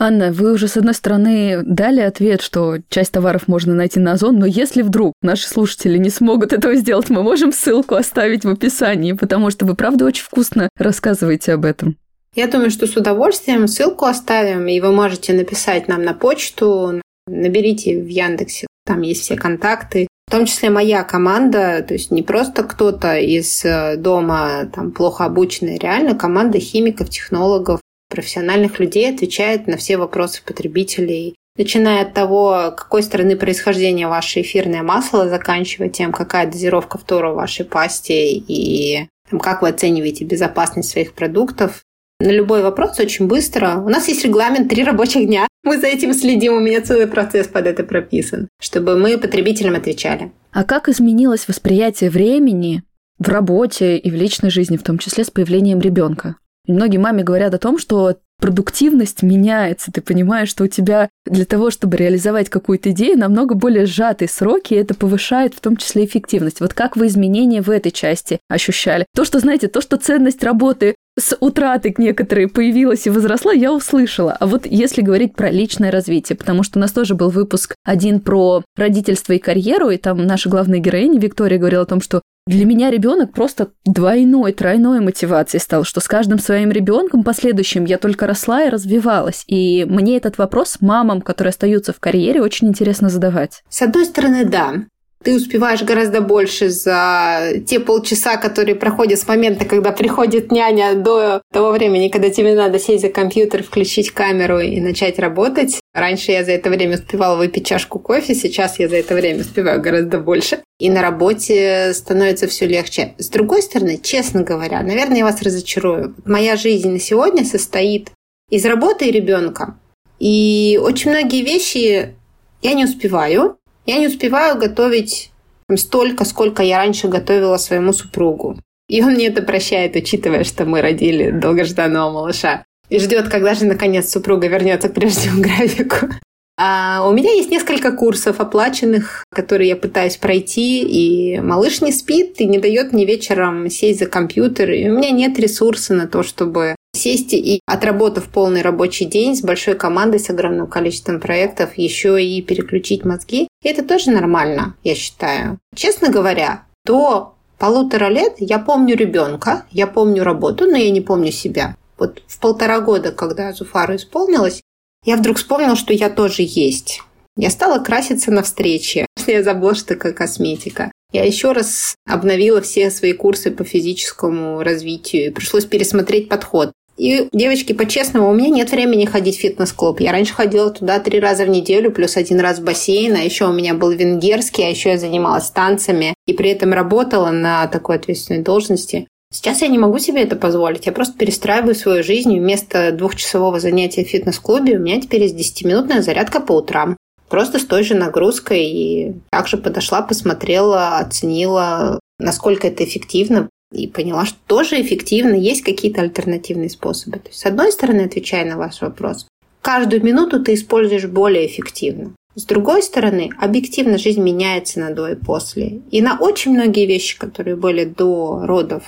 Анна, вы уже, с одной стороны, дали ответ, что часть товаров можно найти на Озон, но если вдруг наши слушатели не смогут этого сделать, мы можем ссылку оставить в описании, потому что вы, правда, очень вкусно рассказываете об этом. Я думаю, что с удовольствием ссылку оставим, и вы можете написать нам на почту, наберите в Яндексе, там есть все контакты, в том числе моя команда, то есть не просто кто-то из э, дома там плохо обученный, реально команда химиков, технологов, профессиональных людей отвечает на все вопросы потребителей, начиная от того, какой страны происхождения ваше эфирное масло, заканчивая тем, какая дозировка фтора в вашей пасте и там, как вы оцениваете безопасность своих продуктов. На любой вопрос очень быстро. У нас есть регламент три рабочих дня. Мы за этим следим, у меня целый процесс под это прописан, чтобы мы потребителям отвечали. А как изменилось восприятие времени в работе и в личной жизни, в том числе с появлением ребенка? Многие маме говорят о том, что продуктивность меняется. Ты понимаешь, что у тебя для того, чтобы реализовать какую-то идею, намного более сжатые сроки, и это повышает в том числе эффективность. Вот как вы изменения в этой части ощущали? То, что, знаете, то, что ценность работы с утраты некоторые появилась и возросла, я услышала. А вот если говорить про личное развитие, потому что у нас тоже был выпуск один про родительство и карьеру, и там наша главная героиня Виктория говорила о том, что для меня ребенок просто двойной, тройной мотивацией стал, что с каждым своим ребенком последующим я только росла и развивалась. И мне этот вопрос мамам, которые остаются в карьере, очень интересно задавать. С одной стороны, да. Ты успеваешь гораздо больше за те полчаса, которые проходят с момента, когда приходит няня, до того времени, когда тебе надо сесть за компьютер, включить камеру и начать работать. Раньше я за это время успевала выпить чашку кофе, сейчас я за это время успеваю гораздо больше. И на работе становится все легче. С другой стороны, честно говоря, наверное, я вас разочарую. Моя жизнь на сегодня состоит из работы и ребенка. И очень многие вещи я не успеваю. Я не успеваю готовить столько, сколько я раньше готовила своему супругу. И он мне это прощает, учитывая, что мы родили долгожданного малыша. И ждет, когда же наконец супруга вернется к прежнему графику. А у меня есть несколько курсов оплаченных, которые я пытаюсь пройти, и малыш не спит и не дает мне вечером сесть за компьютер, и у меня нет ресурса на то, чтобы сесть и, отработав полный рабочий день с большой командой, с огромным количеством проектов, еще и переключить мозги. И это тоже нормально, я считаю. Честно говоря, до полутора лет я помню ребенка, я помню работу, но я не помню себя. Вот в полтора года, когда Зуфару исполнилось, я вдруг вспомнила, что я тоже есть. Я стала краситься на встрече. Я забыла, что такое косметика. Я еще раз обновила все свои курсы по физическому развитию. И пришлось пересмотреть подход. И, девочки, по-честному, у меня нет времени ходить в фитнес-клуб. Я раньше ходила туда три раза в неделю, плюс один раз в бассейн, а еще у меня был венгерский, а еще я занималась танцами и при этом работала на такой ответственной должности. Сейчас я не могу себе это позволить. Я просто перестраиваю свою жизнь. Вместо двухчасового занятия в фитнес-клубе у меня теперь есть 10-минутная зарядка по утрам. Просто с той же нагрузкой. И также подошла, посмотрела, оценила, насколько это эффективно. И поняла, что тоже эффективно. Есть какие-то альтернативные способы. То есть, с одной стороны, отвечая на ваш вопрос, каждую минуту ты используешь более эффективно. С другой стороны, объективно жизнь меняется на до и после. И на очень многие вещи, которые были до родов,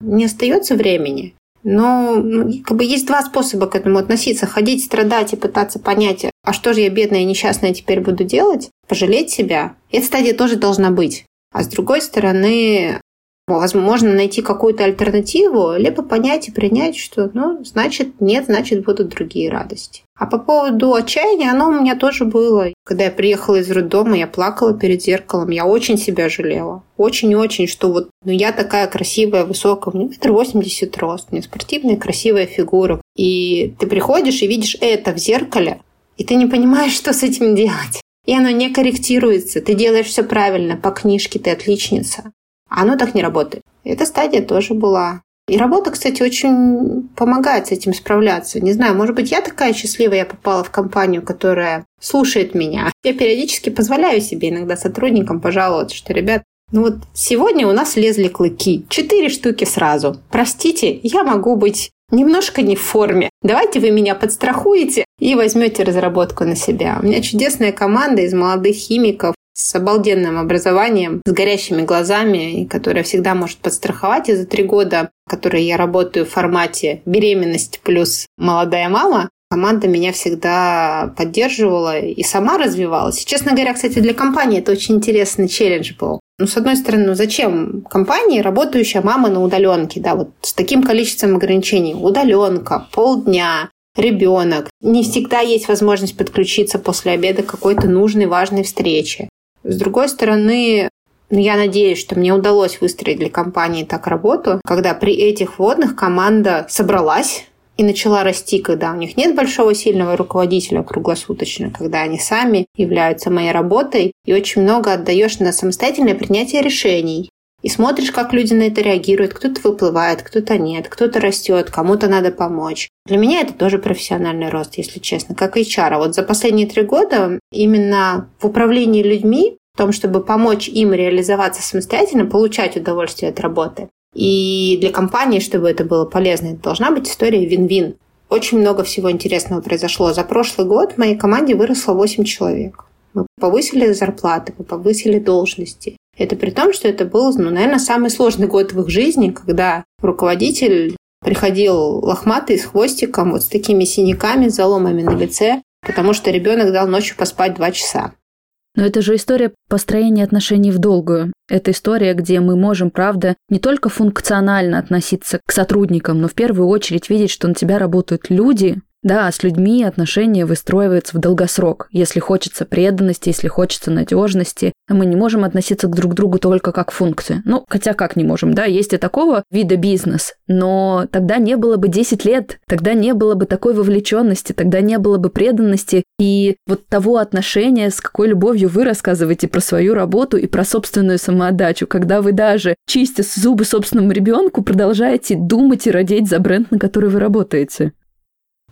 не остается времени. Но ну, как бы есть два способа к этому относиться. Ходить, страдать и пытаться понять, а что же я бедная и несчастная теперь буду делать? Пожалеть себя. Эта стадия тоже должна быть. А с другой стороны, возможно, найти какую-то альтернативу, либо понять и принять, что, ну, значит, нет, значит, будут другие радости. А по поводу отчаяния, оно у меня тоже было. Когда я приехала из роддома, я плакала перед зеркалом, я очень себя жалела. Очень-очень, что вот ну, я такая красивая, высокая, меня метр восемьдесят рост, у меня спортивная, красивая фигура. И ты приходишь и видишь это в зеркале, и ты не понимаешь, что с этим делать. И оно не корректируется. Ты делаешь все правильно, по книжке ты отличница. А оно так не работает. Эта стадия тоже была. И работа, кстати, очень помогает с этим справляться. Не знаю, может быть, я такая счастливая, я попала в компанию, которая слушает меня. Я периодически позволяю себе иногда сотрудникам пожаловаться, что, ребят, ну вот сегодня у нас лезли клыки. Четыре штуки сразу. Простите, я могу быть немножко не в форме. Давайте вы меня подстрахуете и возьмете разработку на себя. У меня чудесная команда из молодых химиков, с обалденным образованием, с горящими глазами, которая всегда может подстраховать. И за три года, которые я работаю в формате беременность плюс молодая мама, команда меня всегда поддерживала и сама развивалась. И, честно говоря, кстати, для компании это очень интересный челлендж был. Ну, с одной стороны, ну зачем компании, работающая мама на удаленке, да, вот с таким количеством ограничений, удаленка, полдня, ребенок, не всегда есть возможность подключиться после обеда к какой-то нужной, важной встрече. С другой стороны, ну, я надеюсь, что мне удалось выстроить для компании так работу, когда при этих водных команда собралась и начала расти, когда у них нет большого сильного руководителя круглосуточно, когда они сами являются моей работой, и очень много отдаешь на самостоятельное принятие решений. И смотришь, как люди на это реагируют. Кто-то выплывает, кто-то нет, кто-то растет, кому-то надо помочь. Для меня это тоже профессиональный рост, если честно, как HR. А вот за последние три года именно в управлении людьми, в том, чтобы помочь им реализоваться самостоятельно, получать удовольствие от работы. И для компании, чтобы это было полезно, это должна быть история вин-вин. очень много всего интересного произошло. За прошлый год в моей команде выросло 8 человек. Мы повысили зарплаты, мы повысили должности. Это при том, что это был, ну, наверное, самый сложный год в их жизни, когда руководитель приходил лохматый с хвостиком, вот с такими синяками, заломами на лице, потому что ребенок дал ночью поспать два часа. Но это же история построения отношений в долгую. Это история, где мы можем, правда, не только функционально относиться к сотрудникам, но в первую очередь видеть, что на тебя работают люди, да, с людьми отношения выстраиваются в долгосрок. Если хочется преданности, если хочется надежности, мы не можем относиться к друг другу только как функции. Ну, хотя как не можем, да, есть и такого вида бизнес, но тогда не было бы 10 лет, тогда не было бы такой вовлеченности, тогда не было бы преданности и вот того отношения, с какой любовью вы рассказываете про свою работу и про собственную самоотдачу, когда вы даже, чистя зубы собственному ребенку, продолжаете думать и родить за бренд, на который вы работаете.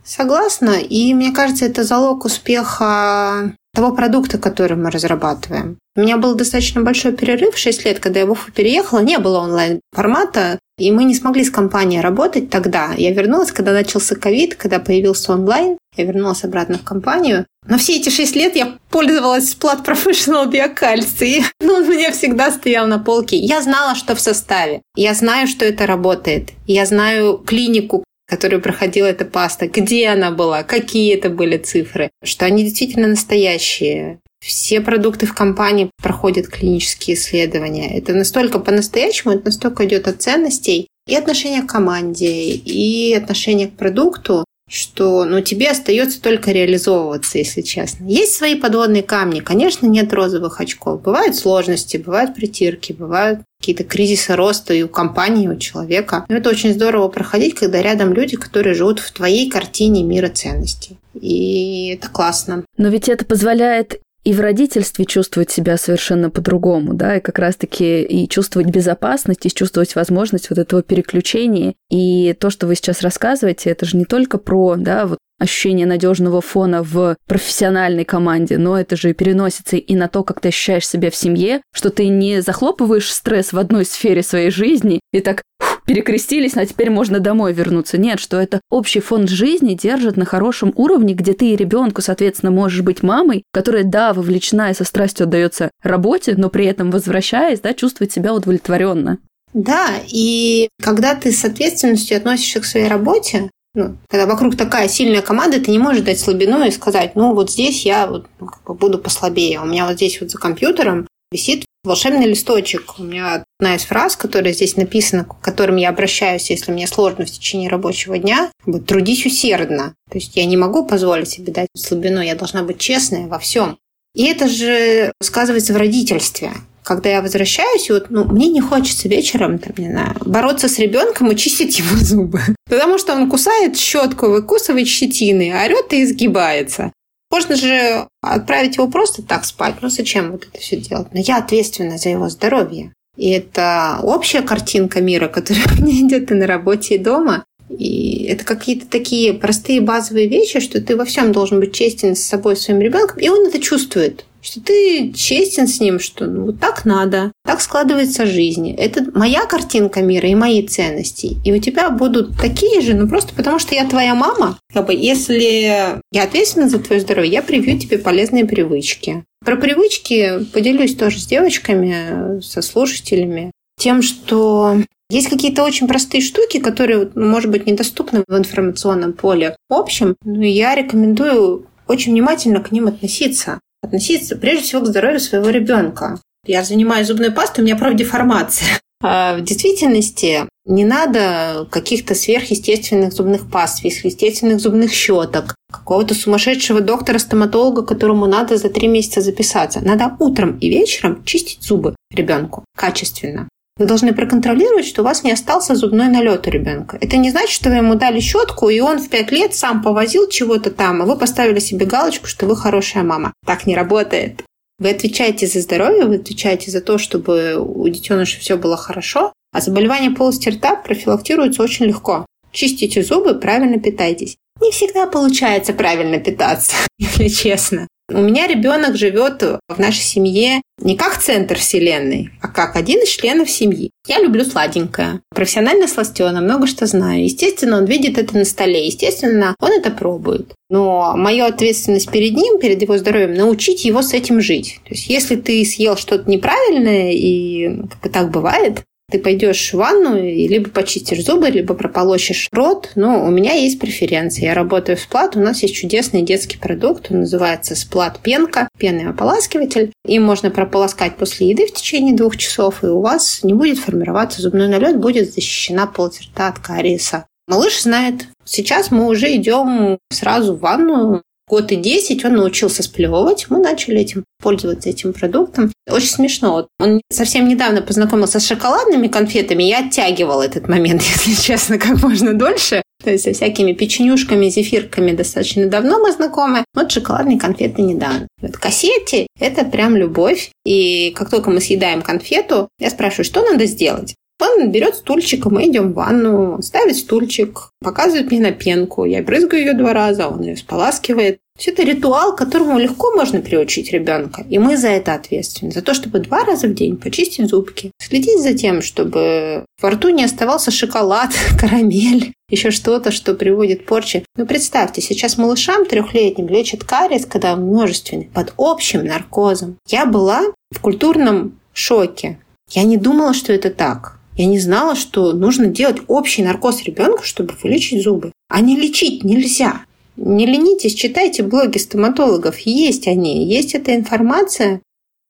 Согласна. И мне кажется, это залог успеха того продукта, который мы разрабатываем. У меня был достаточно большой перерыв, 6 лет, когда я в Уфу переехала, не было онлайн-формата, и мы не смогли с компанией работать тогда. Я вернулась, когда начался ковид, когда появился онлайн, я вернулась обратно в компанию. Но все эти шесть лет я пользовалась Splat Professional Биокальций. Ну, он у меня всегда стоял на полке. Я знала, что в составе. Я знаю, что это работает. Я знаю клинику, которую проходила эта паста, где она была, какие это были цифры, что они действительно настоящие. Все продукты в компании проходят клинические исследования. Это настолько по-настоящему, это настолько идет от ценностей и отношения к команде, и отношения к продукту, что ну, тебе остается только реализовываться, если честно. Есть свои подводные камни. Конечно, нет розовых очков. Бывают сложности, бывают притирки, бывают какие-то кризисы роста и у компании, и у человека. Но это очень здорово проходить, когда рядом люди, которые живут в твоей картине мира ценностей. И это классно. Но ведь это позволяет и в родительстве чувствовать себя совершенно по-другому, да, и как раз-таки и чувствовать безопасность, и чувствовать возможность вот этого переключения. И то, что вы сейчас рассказываете, это же не только про, да, вот ощущение надежного фона в профессиональной команде, но это же переносится и на то, как ты ощущаешь себя в семье, что ты не захлопываешь стресс в одной сфере своей жизни и так перекрестились, а теперь можно домой вернуться. Нет, что это общий фонд жизни держит на хорошем уровне, где ты и ребенку, соответственно, можешь быть мамой, которая, да, вовлечена и со страстью отдается работе, но при этом возвращаясь, да, чувствует себя удовлетворенно. Да, и когда ты с ответственностью относишься к своей работе, ну, когда вокруг такая сильная команда, ты не можешь дать слабину и сказать, ну, вот здесь я вот, ну, как бы буду послабее. У меня вот здесь вот за компьютером висит волшебный листочек. У меня одна из фраз, которая здесь написана, к которым я обращаюсь, если мне сложно в течение рабочего дня, трудись усердно. То есть я не могу позволить себе дать слабину, я должна быть честная во всем. И это же сказывается в родительстве когда я возвращаюсь, и вот, ну, мне не хочется вечером, там, не знаю, бороться с ребенком и чистить ему зубы. Потому что он кусает щетку, выкусывает щетины, орет и изгибается. Можно же отправить его просто так спать. Ну зачем вот это все делать? Но я ответственна за его здоровье. И это общая картинка мира, которая у меня идет и на работе, и дома. И это какие-то такие простые базовые вещи, что ты во всем должен быть честен с собой, своим ребенком, и он это чувствует что ты честен с ним, что ну, вот так надо, так складывается жизнь. Это моя картинка мира и мои ценности. И у тебя будут такие же, ну просто потому что я твоя мама. Как бы, если я ответственна за твое здоровье, я привью тебе полезные привычки. Про привычки поделюсь тоже с девочками, со слушателями. Тем, что есть какие-то очень простые штуки, которые, ну, может быть, недоступны в информационном поле общем, но я рекомендую очень внимательно к ним относиться относиться прежде всего к здоровью своего ребенка. Я занимаюсь зубной пастой, у меня профдеформация. А в действительности не надо каких-то сверхъестественных зубных паст, сверхъестественных зубных щеток, какого-то сумасшедшего доктора-стоматолога, которому надо за три месяца записаться. Надо утром и вечером чистить зубы ребенку качественно. Вы должны проконтролировать, что у вас не остался зубной налет у ребенка. Это не значит, что вы ему дали щетку, и он в пять лет сам повозил чего-то там, а вы поставили себе галочку, что вы хорошая мама. Так не работает. Вы отвечаете за здоровье, вы отвечаете за то, чтобы у детеныша все было хорошо, а заболевания полости рта профилактируются очень легко. Чистите зубы, правильно питайтесь. Не всегда получается правильно питаться, если честно. У меня ребенок живет в нашей семье не как центр вселенной, а как один из членов семьи. Я люблю сладенькое. Профессионально сластена, много что знаю. Естественно, он видит это на столе. Естественно, он это пробует. Но моя ответственность перед ним, перед его здоровьем, научить его с этим жить. То есть, если ты съел что-то неправильное, и как так бывает, ты пойдешь в ванну и либо почистишь зубы, либо прополощешь рот. Но у меня есть преференции. Я работаю в Сплат. У нас есть чудесный детский продукт. Он называется Сплат Пенка. Пенный ополаскиватель. Им можно прополоскать после еды в течение двух часов, и у вас не будет формироваться зубной налет, будет защищена полость от кариеса. Малыш знает. Сейчас мы уже идем сразу в ванну, год и 10 он научился сплевывать. Мы начали этим пользоваться этим продуктом. Очень смешно. Он совсем недавно познакомился с шоколадными конфетами. Я оттягивала этот момент, если честно, как можно дольше. То есть со всякими печенюшками, зефирками достаточно давно мы знакомы. Вот шоколадные конфеты недавно. Вот кассете – это прям любовь. И как только мы съедаем конфету, я спрашиваю, что надо сделать? Он берет стульчик, мы идем в ванну, ставит стульчик, показывает мне на пенку. Я брызгаю ее два раза, он ее споласкивает. Все это ритуал, которому легко можно приучить ребенка. И мы за это ответственны. За то, чтобы два раза в день почистить зубки. Следить за тем, чтобы во рту не оставался шоколад, карамель, еще что-то, что приводит к. Ну, представьте, сейчас малышам трехлетним лечат кариес, когда он множественный, под общим наркозом. Я была в культурном шоке. Я не думала, что это так. Я не знала, что нужно делать общий наркоз ребенку, чтобы вылечить зубы. А не лечить нельзя. Не ленитесь, читайте блоги стоматологов. Есть они, есть эта информация.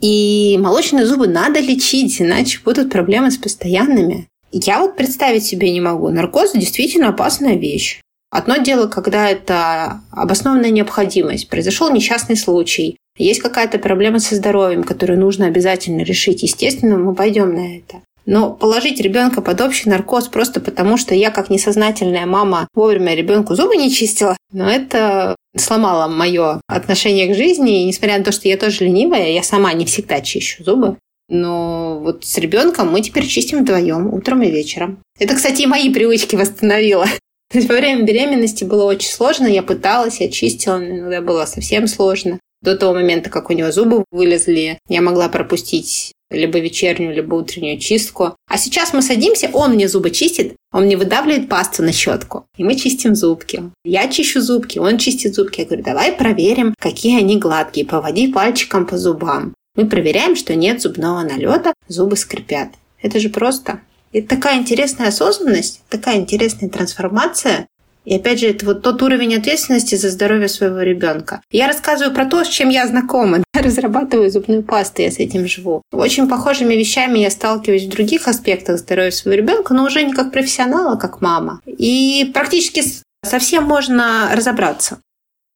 И молочные зубы надо лечить, иначе будут проблемы с постоянными. Я вот представить себе не могу. Наркоз действительно опасная вещь. Одно дело, когда это обоснованная необходимость. Произошел несчастный случай. Есть какая-то проблема со здоровьем, которую нужно обязательно решить. Естественно, мы пойдем на это. Но положить ребенка под общий наркоз просто потому, что я, как несознательная мама, вовремя ребенку зубы не чистила, но это сломало мое отношение к жизни. И несмотря на то, что я тоже ленивая, я сама не всегда чищу зубы. Но вот с ребенком мы теперь чистим вдвоем, утром и вечером. Это, кстати, и мои привычки восстановило. То есть во время беременности было очень сложно, я пыталась, я чистила, но иногда было совсем сложно. До того момента, как у него зубы вылезли, я могла пропустить либо вечернюю, либо утреннюю чистку. А сейчас мы садимся, он мне зубы чистит, он мне выдавливает пасту на щетку. И мы чистим зубки. Я чищу зубки, он чистит зубки. Я говорю, давай проверим, какие они гладкие. Поводи пальчиком по зубам. Мы проверяем, что нет зубного налета, зубы скрипят. Это же просто. Это такая интересная осознанность, такая интересная трансформация. И опять же, это вот тот уровень ответственности за здоровье своего ребенка. Я рассказываю про то, с чем я знакома. Я разрабатываю зубную пасту, я с этим живу. Очень похожими вещами я сталкиваюсь в других аспектах здоровья своего ребенка, но уже не как профессионал, а как мама. И практически совсем можно разобраться.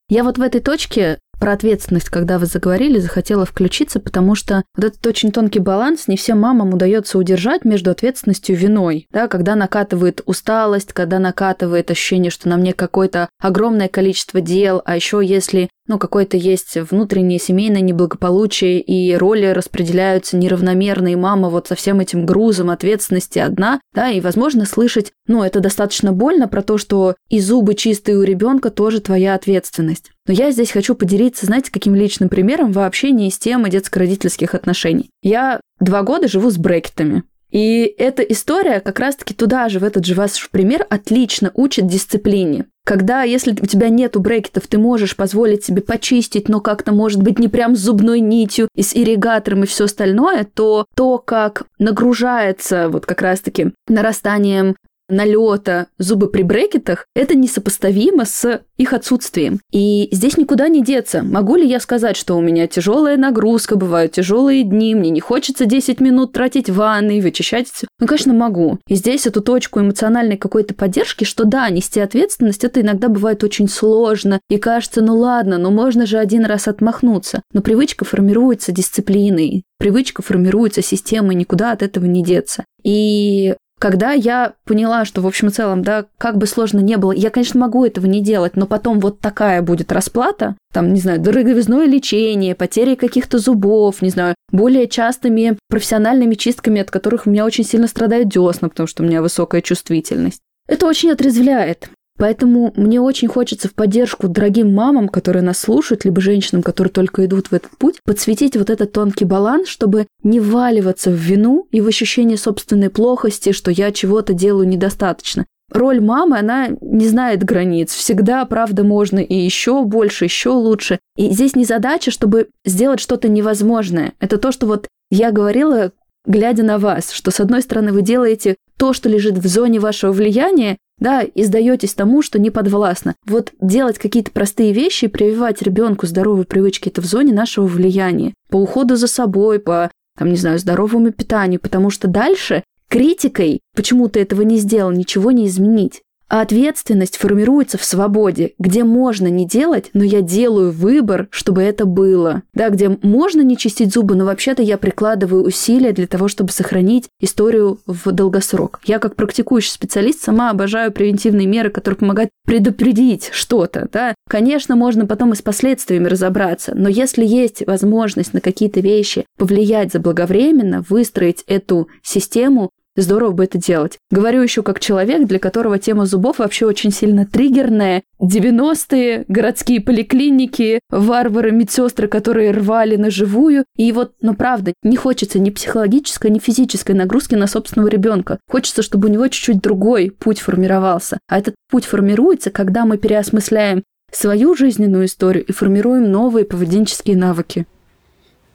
Я вот в этой точке про ответственность, когда вы заговорили, захотела включиться, потому что вот этот очень тонкий баланс не всем мамам удается удержать между ответственностью и виной. Да, когда накатывает усталость, когда накатывает ощущение, что на мне какое-то огромное количество дел, а еще если ну, какое-то есть внутреннее семейное неблагополучие, и роли распределяются неравномерно, и мама вот со всем этим грузом ответственности одна, да, и, возможно, слышать, ну, это достаточно больно про то, что и зубы чистые у ребенка тоже твоя ответственность. Но я здесь хочу поделиться, знаете, каким личным примером вообще не из темы детско-родительских отношений. Я два года живу с брекетами. И эта история как раз-таки туда же, в этот же ваш пример, отлично учит дисциплине. Когда, если у тебя нету брекетов, ты можешь позволить себе почистить, но как-то, может быть, не прям с зубной нитью и с ирригатором и все остальное, то то, как нагружается вот как раз-таки нарастанием налета зубы при брекетах, это несопоставимо с их отсутствием. И здесь никуда не деться. Могу ли я сказать, что у меня тяжелая нагрузка, бывают тяжелые дни, мне не хочется 10 минут тратить в ванной, вычищать все? Ну, конечно, могу. И здесь эту точку эмоциональной какой-то поддержки, что да, нести ответственность, это иногда бывает очень сложно. И кажется, ну ладно, но можно же один раз отмахнуться. Но привычка формируется дисциплиной. Привычка формируется системой, никуда от этого не деться. И когда я поняла, что, в общем и целом, да, как бы сложно не было, я, конечно, могу этого не делать, но потом вот такая будет расплата, там, не знаю, дороговизное лечение, потери каких-то зубов, не знаю, более частыми профессиональными чистками, от которых у меня очень сильно страдают десна, потому что у меня высокая чувствительность. Это очень отрезвляет. Поэтому мне очень хочется в поддержку дорогим мамам, которые нас слушают, либо женщинам, которые только идут в этот путь, подсветить вот этот тонкий баланс, чтобы не валиваться в вину и в ощущение собственной плохости, что я чего-то делаю недостаточно. Роль мамы, она не знает границ. Всегда, правда, можно и еще больше, еще лучше. И здесь не задача, чтобы сделать что-то невозможное. Это то, что вот я говорила, глядя на вас, что с одной стороны вы делаете то, что лежит в зоне вашего влияния, да, и сдаетесь тому, что не подвластно. Вот делать какие-то простые вещи и прививать ребенку здоровые привычки это в зоне нашего влияния. По уходу за собой, по, там, не знаю, здоровому питанию, потому что дальше Критикой, почему ты этого не сделал, ничего не изменить. А ответственность формируется в свободе, где можно не делать, но я делаю выбор, чтобы это было. Да, где можно не чистить зубы, но вообще-то я прикладываю усилия для того, чтобы сохранить историю в долгосрок. Я как практикующий специалист сама обожаю превентивные меры, которые помогают предупредить что-то. Да. Конечно, можно потом и с последствиями разобраться, но если есть возможность на какие-то вещи повлиять заблаговременно, выстроить эту систему, Здорово бы это делать. Говорю еще как человек, для которого тема зубов вообще очень сильно триггерная. 90-е, городские поликлиники, варвары, медсестры, которые рвали на живую. И вот, ну правда, не хочется ни психологической, ни физической нагрузки на собственного ребенка. Хочется, чтобы у него чуть-чуть другой путь формировался. А этот путь формируется, когда мы переосмысляем свою жизненную историю и формируем новые поведенческие навыки.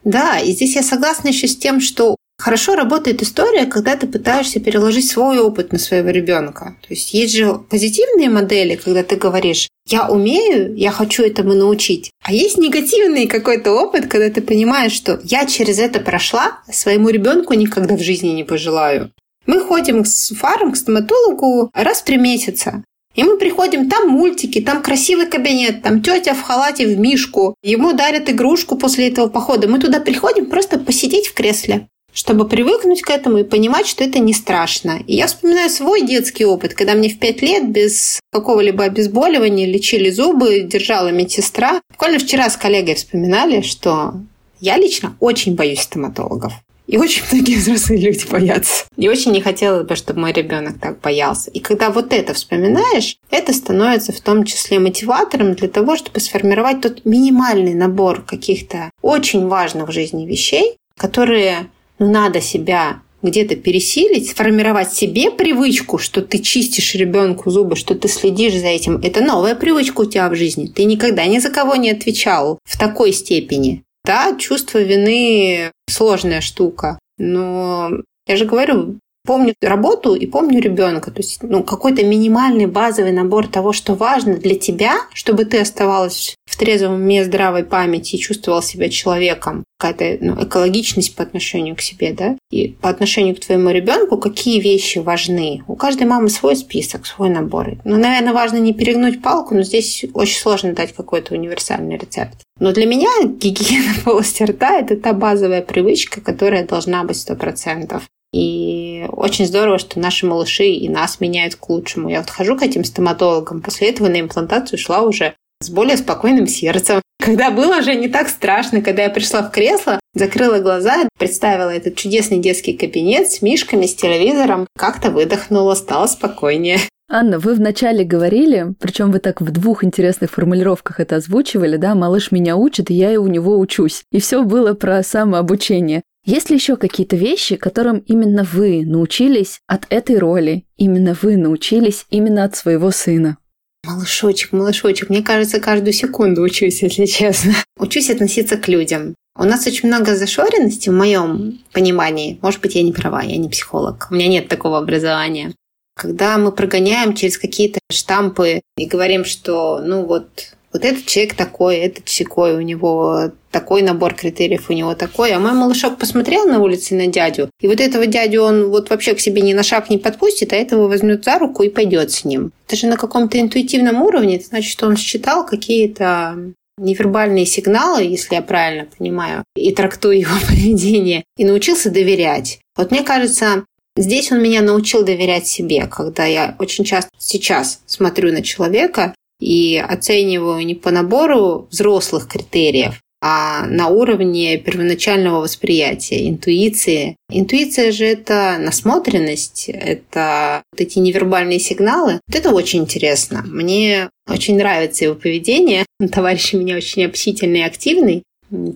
Да, и здесь я согласна еще с тем, что Хорошо работает история, когда ты пытаешься переложить свой опыт на своего ребенка. То есть есть же позитивные модели, когда ты говоришь, я умею, я хочу этому научить. А есть негативный какой-то опыт, когда ты понимаешь, что я через это прошла, своему ребенку никогда в жизни не пожелаю. Мы ходим с фаром к стоматологу раз в три месяца. И мы приходим, там мультики, там красивый кабинет, там тетя в халате в мишку. Ему дарят игрушку после этого похода. Мы туда приходим просто посидеть в кресле чтобы привыкнуть к этому и понимать, что это не страшно. И я вспоминаю свой детский опыт, когда мне в пять лет без какого-либо обезболивания лечили зубы, держала медсестра. Буквально вчера с коллегой вспоминали, что я лично очень боюсь стоматологов. И очень многие взрослые люди боятся. И очень не хотелось бы, чтобы мой ребенок так боялся. И когда вот это вспоминаешь, это становится в том числе мотиватором для того, чтобы сформировать тот минимальный набор каких-то очень важных в жизни вещей, которые ну, надо себя где-то пересилить, сформировать себе привычку, что ты чистишь ребенку зубы, что ты следишь за этим. Это новая привычка у тебя в жизни. Ты никогда ни за кого не отвечал в такой степени. Да, чувство вины сложная штука. Но я же говорю, помню работу и помню ребенка. То есть ну, какой-то минимальный базовый набор того, что важно для тебя, чтобы ты оставалась в трезвом уме, здравой памяти и чувствовал себя человеком. Какая-то ну, экологичность по отношению к себе, да? И по отношению к твоему ребенку, какие вещи важны. У каждой мамы свой список, свой набор. Ну, наверное, важно не перегнуть палку, но здесь очень сложно дать какой-то универсальный рецепт. Но для меня гигиена полости рта – это та базовая привычка, которая должна быть сто процентов. И очень здорово, что наши малыши и нас меняют к лучшему. Я вот хожу к этим стоматологам. После этого на имплантацию шла уже с более спокойным сердцем. Когда было уже не так страшно, когда я пришла в кресло, закрыла глаза, представила этот чудесный детский кабинет с мишками, с телевизором, как-то выдохнула, стало спокойнее. Анна, вы вначале говорили, причем вы так в двух интересных формулировках это озвучивали, да, малыш меня учит, и я у него учусь. И все было про самообучение. Есть ли еще какие-то вещи, которым именно вы научились от этой роли? Именно вы научились именно от своего сына? Малышочек, малышочек, мне кажется, каждую секунду учусь, если честно. Учусь относиться к людям. У нас очень много зашоренности в моем понимании. Может быть, я не права, я не психолог. У меня нет такого образования. Когда мы прогоняем через какие-то штампы и говорим, что ну вот вот этот человек такой, этот секой, у него такой набор критериев, у него такой. А мой малышок посмотрел на улице на дядю, и вот этого дядю он вот вообще к себе ни на шаг не подпустит, а этого возьмет за руку и пойдет с ним. Это же на каком-то интуитивном уровне, это значит, что он считал какие-то невербальные сигналы, если я правильно понимаю, и трактую его поведение, и научился доверять. Вот мне кажется, здесь он меня научил доверять себе, когда я очень часто сейчас смотрю на человека и оцениваю не по набору взрослых критериев, а на уровне первоначального восприятия, интуиции. Интуиция же это насмотренность, это вот эти невербальные сигналы. Вот это очень интересно. Мне очень нравится его поведение. Товарищ у меня очень общительный и активный.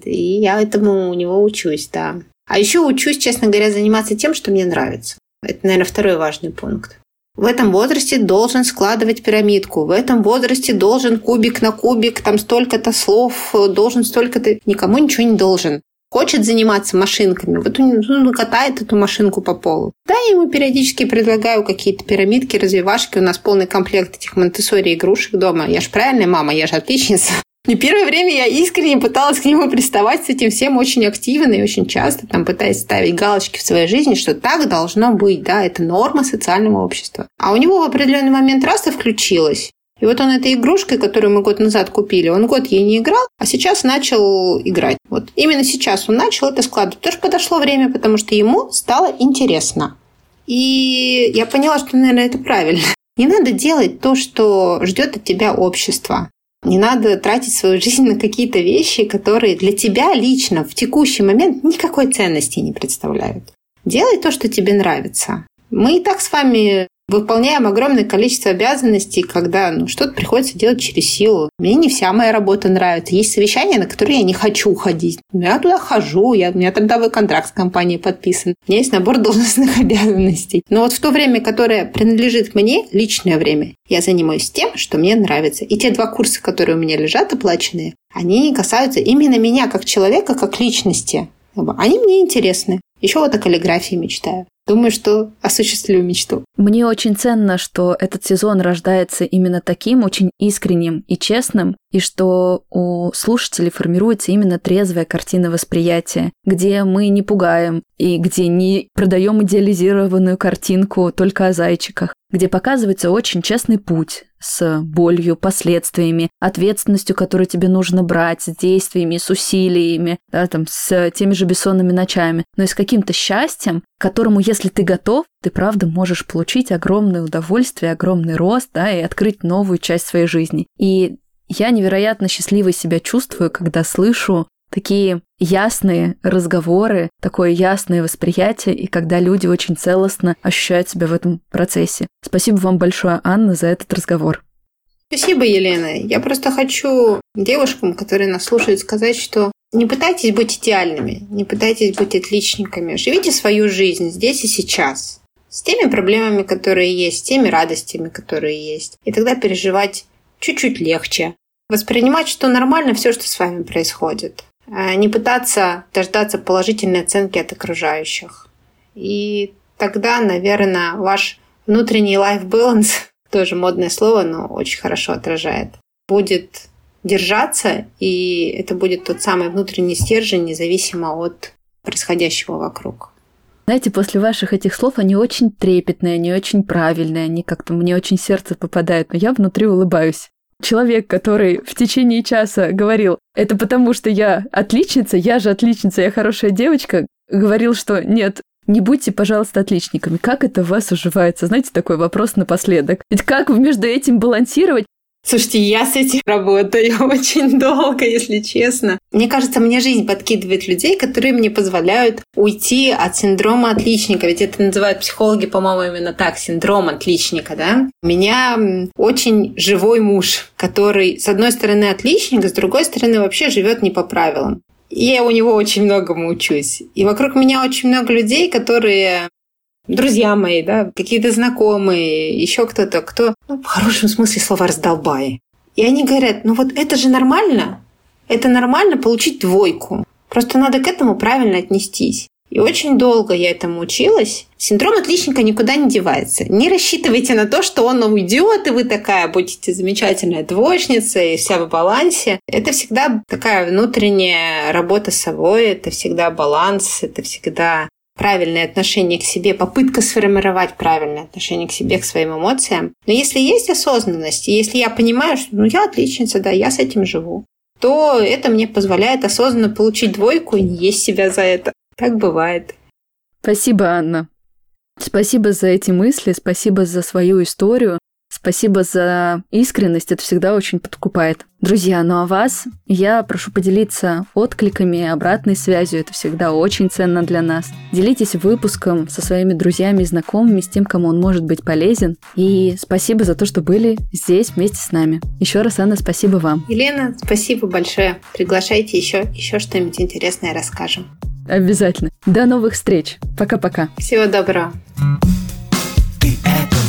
И я этому у него учусь, да. А еще учусь, честно говоря, заниматься тем, что мне нравится. Это, наверное, второй важный пункт. В этом возрасте должен складывать пирамидку. В этом возрасте должен кубик на кубик, там столько-то слов, должен столько-то... Никому ничего не должен. Хочет заниматься машинками, вот он ну, катает эту машинку по полу. Да, я ему периодически предлагаю какие-то пирамидки, развивашки. У нас полный комплект этих монте игрушек дома. Я же правильная мама, я же отличница. И первое время я искренне пыталась к нему приставать с этим всем очень активно и очень часто, там, пытаясь ставить галочки в своей жизни, что так должно быть, да, это норма социального общества. А у него в определенный момент раз и включилось. И вот он этой игрушкой, которую мы год назад купили, он год ей не играл, а сейчас начал играть. Вот именно сейчас он начал это складывать. Тоже подошло время, потому что ему стало интересно. И я поняла, что, наверное, это правильно. Не надо делать то, что ждет от тебя общество. Не надо тратить свою жизнь на какие-то вещи, которые для тебя лично в текущий момент никакой ценности не представляют. Делай то, что тебе нравится. Мы и так с вами выполняем огромное количество обязанностей, когда ну, что-то приходится делать через силу. Мне не вся моя работа нравится. Есть совещания, на которые я не хочу ходить. Я туда хожу, я, у меня трудовой контракт с компанией подписан. У меня есть набор должностных обязанностей. Но вот в то время, которое принадлежит мне, личное время, я занимаюсь тем, что мне нравится. И те два курса, которые у меня лежат оплаченные, они касаются именно меня как человека, как личности. Они мне интересны. Еще вот о каллиграфии мечтаю. Думаю, что осуществлю мечту. Мне очень ценно, что этот сезон рождается именно таким, очень искренним и честным, и что у слушателей формируется именно трезвая картина восприятия, где мы не пугаем и где не продаем идеализированную картинку только о зайчиках, где показывается очень честный путь с болью, последствиями, ответственностью, которую тебе нужно брать, с действиями, с усилиями, да, там, с теми же бессонными ночами, но и с каким-то счастьем, которому, если ты готов, ты правда можешь получить огромное удовольствие, огромный рост, да, и открыть новую часть своей жизни. И я невероятно счастливой себя чувствую, когда слышу такие ясные разговоры, такое ясное восприятие, и когда люди очень целостно ощущают себя в этом процессе. Спасибо вам большое, Анна, за этот разговор. Спасибо, Елена. Я просто хочу девушкам, которые нас слушают, сказать, что не пытайтесь быть идеальными, не пытайтесь быть отличниками. Живите свою жизнь здесь и сейчас. С теми проблемами, которые есть, с теми радостями, которые есть. И тогда переживать чуть-чуть легче. Воспринимать, что нормально все, что с вами происходит. А не пытаться дождаться положительной оценки от окружающих. И тогда, наверное, ваш внутренний life balance, тоже модное слово, но очень хорошо отражает, будет держаться, и это будет тот самый внутренний стержень, независимо от происходящего вокруг. Знаете, после ваших этих слов они очень трепетные, они очень правильные, они как-то мне очень сердце попадают, но я внутри улыбаюсь. Человек, который в течение часа говорил, это потому что я отличница, я же отличница, я хорошая девочка, говорил, что нет, не будьте, пожалуйста, отличниками. Как это в вас уживается? Знаете, такой вопрос напоследок. Ведь как между этим балансировать? Слушайте, я с этим работаю очень долго, если честно. Мне кажется, мне жизнь подкидывает людей, которые мне позволяют уйти от синдрома отличника. Ведь это называют психологи, по-моему, именно так, синдром отличника, да? У меня очень живой муж, который, с одной стороны, отличник, а с другой стороны, вообще живет не по правилам. И я у него очень многому учусь. И вокруг меня очень много людей, которые друзья мои, да, какие-то знакомые, еще кто-то, кто, ну, в хорошем смысле слова раздолбай. И они говорят, ну вот это же нормально, это нормально получить двойку. Просто надо к этому правильно отнестись. И очень долго я этому училась. Синдром отличника никуда не девается. Не рассчитывайте на то, что он уйдет, и вы такая будете замечательная двоечница, и вся в балансе. Это всегда такая внутренняя работа с собой, это всегда баланс, это всегда правильное отношение к себе, попытка сформировать правильное отношение к себе, к своим эмоциям. Но если есть осознанность, если я понимаю, что ну, я отличница, да, я с этим живу, то это мне позволяет осознанно получить двойку и не есть себя за это. Так бывает. Спасибо, Анна. Спасибо за эти мысли, спасибо за свою историю. Спасибо за искренность, это всегда очень подкупает. Друзья, ну а вас я прошу поделиться откликами, обратной связью, это всегда очень ценно для нас. Делитесь выпуском со своими друзьями и знакомыми, с тем, кому он может быть полезен. И спасибо за то, что были здесь вместе с нами. Еще раз, Анна, спасибо вам. Елена, спасибо большое. Приглашайте еще, еще что-нибудь интересное расскажем. Обязательно. До новых встреч. Пока-пока. Всего доброго. Ты это